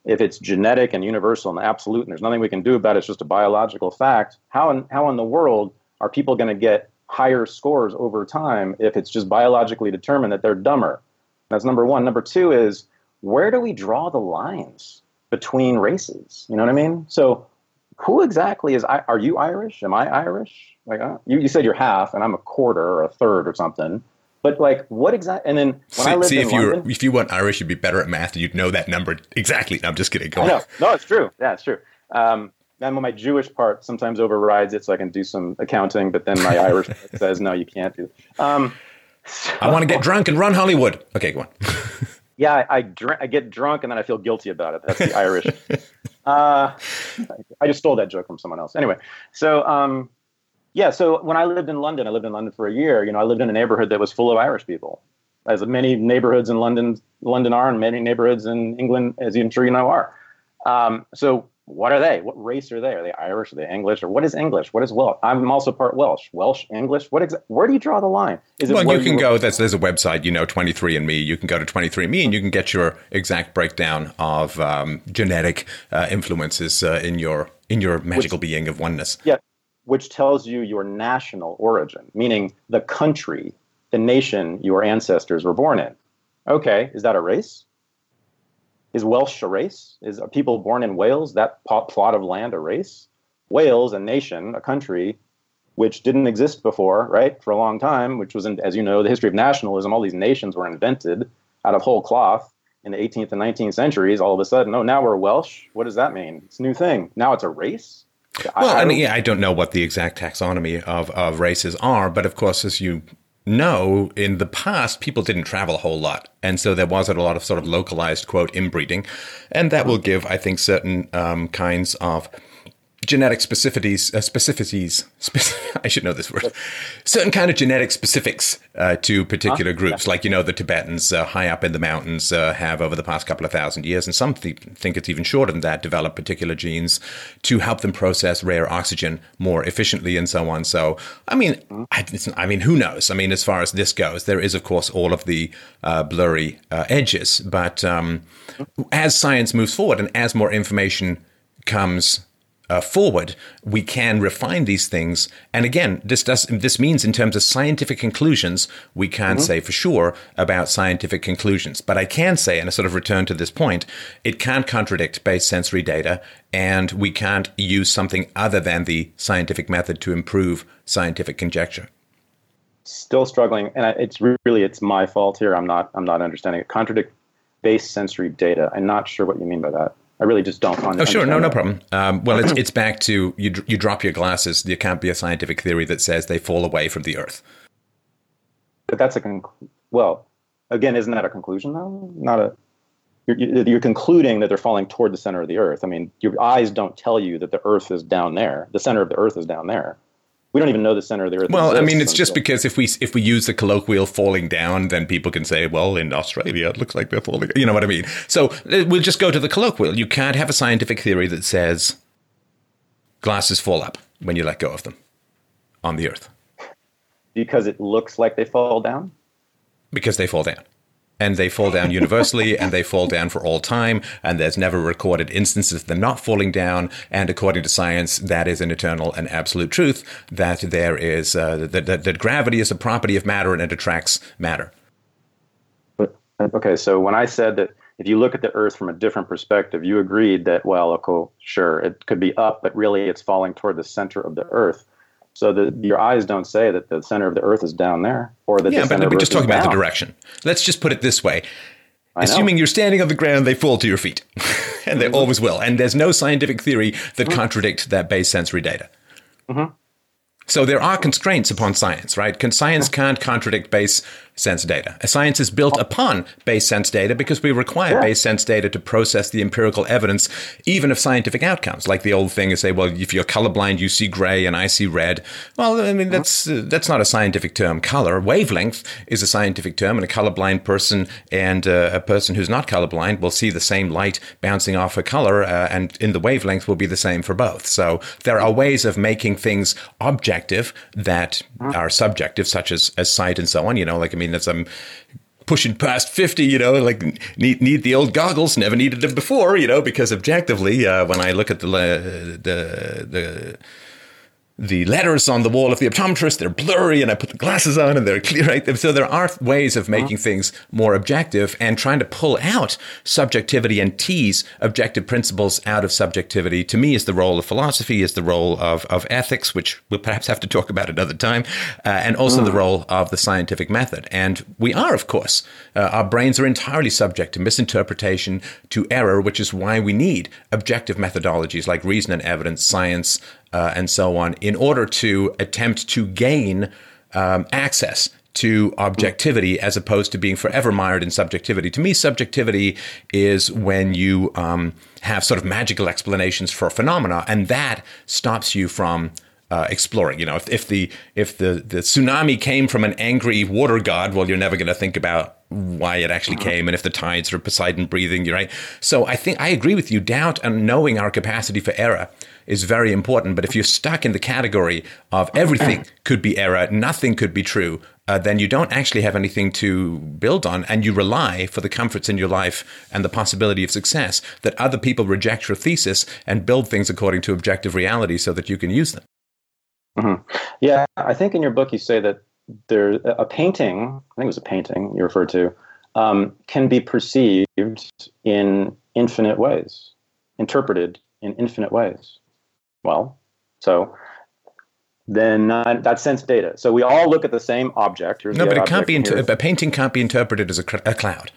if it's genetic and universal and absolute and there's nothing we can do about it, it's just a biological fact, how in, how in the world are people going to get higher scores over time if it's just biologically determined that they're dumber? That's number one. Number two is where do we draw the lines between races? You know what I mean? So who exactly is, are you Irish? Am I Irish? Like, uh, you, you said you're half and I'm a quarter or a third or something. But like, what exactly? And then when see, I lived see in if London, you if you weren't Irish, you'd be better at math, and you'd know that number exactly. No, I'm just kidding. Go. No, no, it's true. Yeah, it's true. Um, then my Jewish part sometimes overrides it, so I can do some accounting. But then my Irish part says, "No, you can't do." Um, so, I want to get drunk and run Hollywood. Okay, go on. yeah, I, I, dr- I, get drunk and then I feel guilty about it. That's the Irish. uh, I just stole that joke from someone else. Anyway, so um, yeah, so when I lived in London, I lived in London for a year. You know, I lived in a neighborhood that was full of Irish people, as many neighborhoods in London London are, and many neighborhoods in England, as I'm sure you know, are. Um, so what are they? What race are they? Are they Irish? Are they English? Or what is English? What is Welsh? I'm also part Welsh. Welsh, English. What exa- Where do you draw the line? Is it well, you can you go. There's, there's a website, you know, 23andMe. You can go to 23andMe and you can get your exact breakdown of um, genetic uh, influences uh, in your in your magical Which, being of oneness. Yeah, which tells you your national origin, meaning the country, the nation your ancestors were born in. Okay, is that a race? Is Welsh a race? Is people born in Wales, that plot of land, a race? Wales, a nation, a country, which didn't exist before, right, for a long time, which was, in, as you know, the history of nationalism. All these nations were invented out of whole cloth in the 18th and 19th centuries. All of a sudden, oh, now we're Welsh. What does that mean? It's a new thing. Now it's a race. Well, I, I, mean, yeah, I don't know what the exact taxonomy of, of races are, but of course, as you know, in the past, people didn't travel a whole lot. And so there wasn't a lot of sort of localized, quote, inbreeding. And that will give, I think, certain um, kinds of genetic specificities, uh, specificities, I should know this word, certain kind of genetic specifics uh, to particular huh? groups, yeah. like, you know, the Tibetans uh, high up in the mountains uh, have over the past couple of thousand years, and some th- think it's even shorter than that, develop particular genes to help them process rare oxygen more efficiently and so on. So, I mean, mm-hmm. I, I, mean, who knows? I mean, as far as this goes, there is, of course, all of the uh, blurry uh, edges, but um, mm-hmm. as science moves forward and as more information comes uh, forward, we can refine these things. And again, this does this means in terms of scientific conclusions, we can't mm-hmm. say for sure about scientific conclusions. But I can say, and I sort of return to this point, it can't contradict base sensory data, and we can't use something other than the scientific method to improve scientific conjecture. Still struggling, and it's really it's my fault here. I'm not I'm not understanding it. Contradict base sensory data. I'm not sure what you mean by that. I really just don't. Oh, sure, no, no problem. Um, well, it's it's back to you. You drop your glasses. There can't be a scientific theory that says they fall away from the Earth. But that's a conc- well. Again, isn't that a conclusion though? Not a. You're, you're concluding that they're falling toward the center of the Earth. I mean, your eyes don't tell you that the Earth is down there. The center of the Earth is down there we don't even know the center of the earth well i mean it's just because if we if we use the colloquial falling down then people can say well in australia it looks like they're falling you know what i mean? So uh, we'll just go to the colloquial. You can't have a scientific theory that says glasses fall up when you let go of them on the earth. Because it looks like they fall down? Because they fall down and they fall down universally and they fall down for all time and there's never recorded instances of them not falling down and according to science that is an eternal and absolute truth that there is uh, that, that, that gravity is a property of matter and it attracts matter. But okay so when i said that if you look at the earth from a different perspective you agreed that well okay sure it could be up but really it's falling toward the center of the earth so that your eyes don't say that the center of the earth is down there or that yeah, the but we're just talking about the direction. Let's just put it this way. Assuming you're standing on the ground, they fall to your feet, and they mm-hmm. always will. And there's no scientific theory that mm-hmm. contradict that base sensory data. Mm-hmm. So there are constraints upon science, right? Science can't contradict base sense data. Science is built upon base sense data because we require yeah. base sense data to process the empirical evidence, even of scientific outcomes. Like the old thing is say, well, if you're colorblind, you see gray and I see red. Well, I mean, that's, uh, that's not a scientific term. Color, wavelength is a scientific term and a colorblind person and uh, a person who's not colorblind will see the same light bouncing off a color uh, and in the wavelength will be the same for both. So there are ways of making things objective that are subjective, such as, as sight and so on, you know, like, I mean, as I'm pushing past 50, you know, like need, need the old goggles, never needed them before, you know, because objectively, uh, when I look at the, the, the, the letters on the wall of the optometrist, they're blurry, and I put the glasses on and they're clear. Right? So there are ways of making uh-huh. things more objective and trying to pull out subjectivity and tease objective principles out of subjectivity. To me, is the role of philosophy, is the role of, of ethics, which we'll perhaps have to talk about another time, uh, and also the mm. role of the scientific method. And we are, of course, uh, our brains are entirely subject to misinterpretation, to error, which is why we need objective methodologies like reason and evidence, science, uh, and so on in order to attempt to gain um, access to objectivity as opposed to being forever mired in subjectivity. To me, subjectivity is when you um, have sort of magical explanations for phenomena, and that stops you from uh, exploring. You know, if, if the if the, the tsunami came from an angry water god, well, you're never going to think about why it actually uh-huh. came and if the tides are Poseidon breathing. You're right. So I think I agree with you. Doubt and knowing our capacity for error is very important. But if you're stuck in the category of everything could be error, nothing could be true, uh, then you don't actually have anything to build on, and you rely for the comforts in your life and the possibility of success that other people reject your thesis and build things according to objective reality so that you can use them. Mm-hmm. Yeah, I think in your book you say that there a painting. I think it was a painting you referred to. Um, can be perceived in infinite ways, interpreted in infinite ways. Well, So then uh, that's sense data. So we all look at the same object. Here's no, but it can't be. Inter- a painting can't be interpreted as a, cr- a, cloud.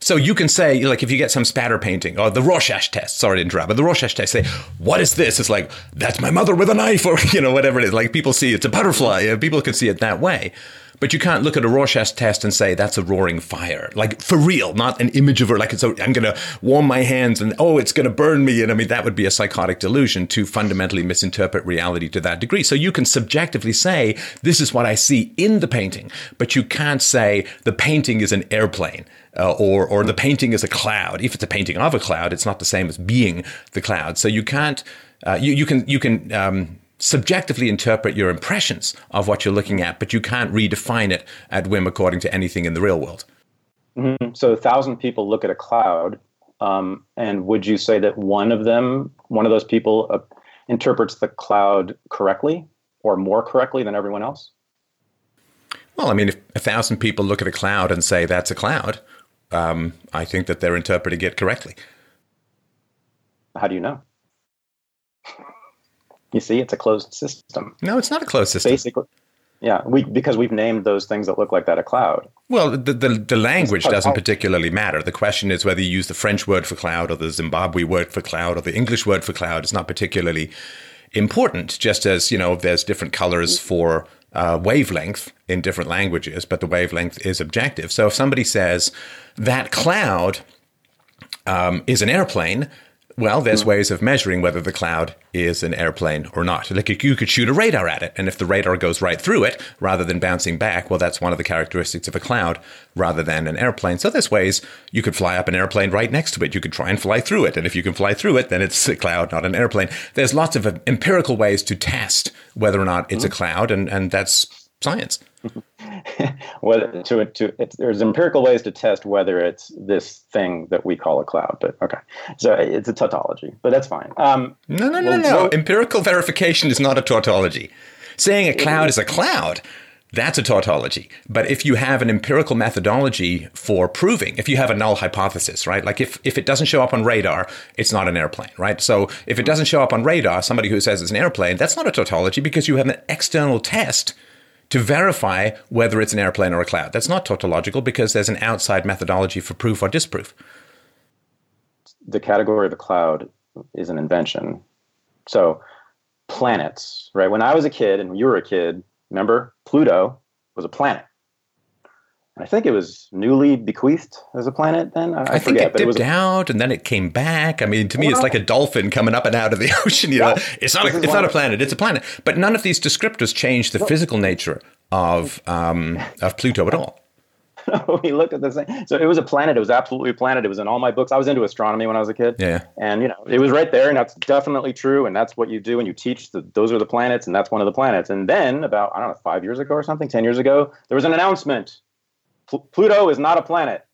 So you can say, like, if you get some spatter painting or the Rorschach test. Sorry to interrupt, but the Rorschach test. Say, what is this? It's like that's my mother with a knife, or you know, whatever it is. Like people see it's a butterfly. Uh, people can see it that way. But you can't look at a Rorschach test and say that's a roaring fire, like for real, not an image of her. Like it's I'm going to warm my hands and oh, it's going to burn me. And I mean that would be a psychotic delusion to fundamentally misinterpret reality to that degree. So you can subjectively say this is what I see in the painting, but you can't say the painting is an airplane. Uh, or or the painting is a cloud. If it's a painting of a cloud, it's not the same as being the cloud. So you can't. Uh, you you can you can um, subjectively interpret your impressions of what you're looking at, but you can't redefine it at whim according to anything in the real world. Mm-hmm. So a thousand people look at a cloud, um, and would you say that one of them, one of those people, uh, interprets the cloud correctly or more correctly than everyone else? Well, I mean, if a thousand people look at a cloud and say that's a cloud, um, I think that they're interpreting it correctly. How do you know? You see, it's a closed system. No, it's not a closed system. Basically, yeah, we because we've named those things that look like that a cloud. Well, the the, the language doesn't particularly matter. The question is whether you use the French word for cloud or the Zimbabwe word for cloud or the English word for cloud. It's not particularly important. Just as you know, there's different colors for uh, wavelength in different languages, but the wavelength is objective. So if somebody says that cloud um, is an airplane, well, there's mm. ways of measuring whether the cloud is an airplane or not. Like you could shoot a radar at it, and if the radar goes right through it rather than bouncing back, well, that's one of the characteristics of a cloud rather than an airplane. So there's ways you could fly up an airplane right next to it. You could try and fly through it, and if you can fly through it, then it's a cloud, not an airplane. There's lots of empirical ways to test whether or not it's mm. a cloud, and and that's science. whether to to there's empirical ways to test whether it's this thing that we call a cloud. But okay, so it's a tautology, but that's fine. Um, no, no, no, well, no. empirical verification is not a tautology. Saying a cloud is a cloud. That's a tautology. But if you have an empirical methodology for proving, if you have a null hypothesis, right? Like if, if it doesn't show up on radar, it's not an airplane, right? So if it doesn't show up on radar, somebody who says it's an airplane, that's not a tautology because you have an external test to verify whether it's an airplane or a cloud. That's not tautological because there's an outside methodology for proof or disproof. The category of a cloud is an invention. So, planets, right? When I was a kid and you were a kid, remember Pluto was a planet. I think it was newly bequeathed as a planet then. I, I, I think forget, it dipped it out and then it came back. I mean, to me, well, it's like a dolphin coming up and out of the ocean. You know, it's not a, it's not a planet; it's a planet. But none of these descriptors change the well, physical nature of um, of Pluto at all. we looked at this thing. So it was a planet. It was absolutely a planet. It was in all my books. I was into astronomy when I was a kid. Yeah. And you know, it was right there, and that's definitely true. And that's what you do, and you teach. The, those are the planets, and that's one of the planets. And then about I don't know, five years ago or something, ten years ago, there was an announcement Pl- Pluto is not a planet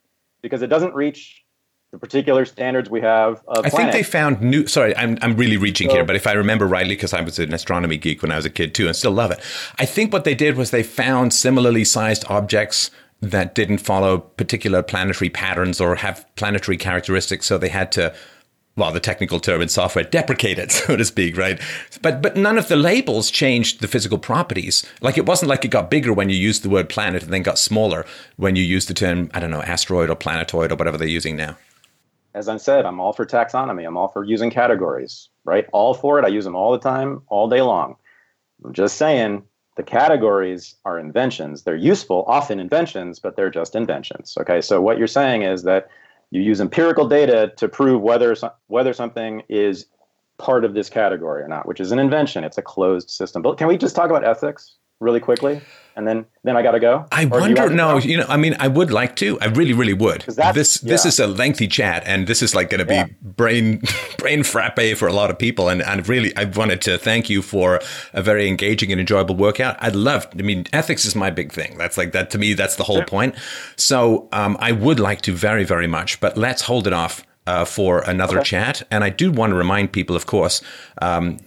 because it doesn't reach the particular standards we have. I planet. think they found new. Sorry, I'm I'm really reaching so, here, but if I remember rightly, because I was an astronomy geek when I was a kid too, and still love it. I think what they did was they found similarly sized objects that didn't follow particular planetary patterns or have planetary characteristics, so they had to well, the technical term in software, deprecated, so to speak, right? But but none of the labels changed the physical properties. Like it wasn't like it got bigger when you used the word planet and then got smaller when you used the term, I don't know, asteroid or planetoid or whatever they're using now. As I said, I'm all for taxonomy. I'm all for using categories, right? All for it. I use them all the time, all day long. I'm just saying the categories are inventions. They're useful, often inventions, but they're just inventions. Okay, so what you're saying is that you use empirical data to prove whether whether something is part of this category or not, which is an invention. It's a closed system. But can we just talk about ethics really quickly? And then then I got to go. I or wonder. You no, you know, I mean, I would like to. I really, really would. This yeah. this is a lengthy chat, and this is like going to be yeah. brain brain frappe for a lot of people. And and really, I wanted to thank you for a very engaging and enjoyable workout. I'd love. I mean, ethics is my big thing. That's like that to me. That's the whole point. So um, I would like to very, very much, but let's hold it off. Uh, for another okay. chat. And I do want to remind people, of course, um,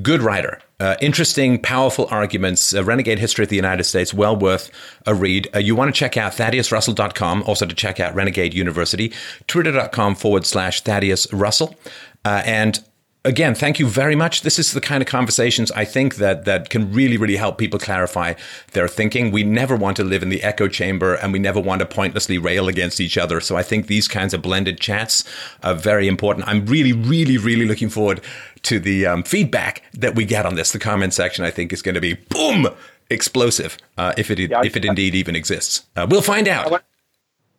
good writer. Uh, interesting, powerful arguments. Uh, Renegade History of the United States, well worth a read. Uh, you want to check out ThaddeusRussell.com, also to check out Renegade University, twitter.com forward slash Thaddeus Russell. Uh, and again, thank you very much. This is the kind of conversations I think that that can really, really help people clarify their thinking. We never want to live in the echo chamber, and we never want to pointlessly rail against each other. So I think these kinds of blended chats are very important. I'm really, really, really looking forward to the um, feedback that we get on this. The comment section, I think, is going to be boom explosive uh, if it yeah, if it indeed even exists. Uh, we'll find out.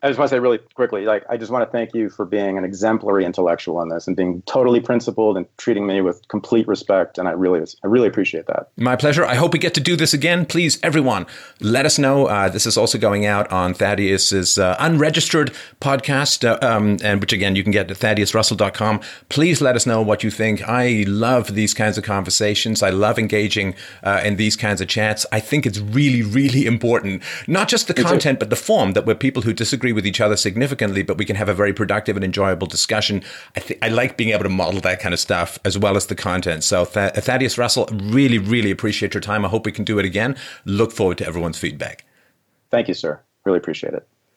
I just want to say really quickly, like I just want to thank you for being an exemplary intellectual in this and being totally principled and treating me with complete respect. And I really, I really appreciate that. My pleasure. I hope we get to do this again. Please, everyone, let us know. Uh, this is also going out on Thaddeus's uh, unregistered podcast, uh, um, and which again you can get at thaddeusrussell.com. Please let us know what you think. I love these kinds of conversations. I love engaging uh, in these kinds of chats. I think it's really, really important, not just the content, but the form that we're people who disagree with each other significantly, but we can have a very productive and enjoyable discussion. I, th- I like being able to model that kind of stuff as well as the content. So, Th- Thaddeus Russell, really, really appreciate your time. I hope we can do it again. Look forward to everyone's feedback. Thank you, sir. Really appreciate it.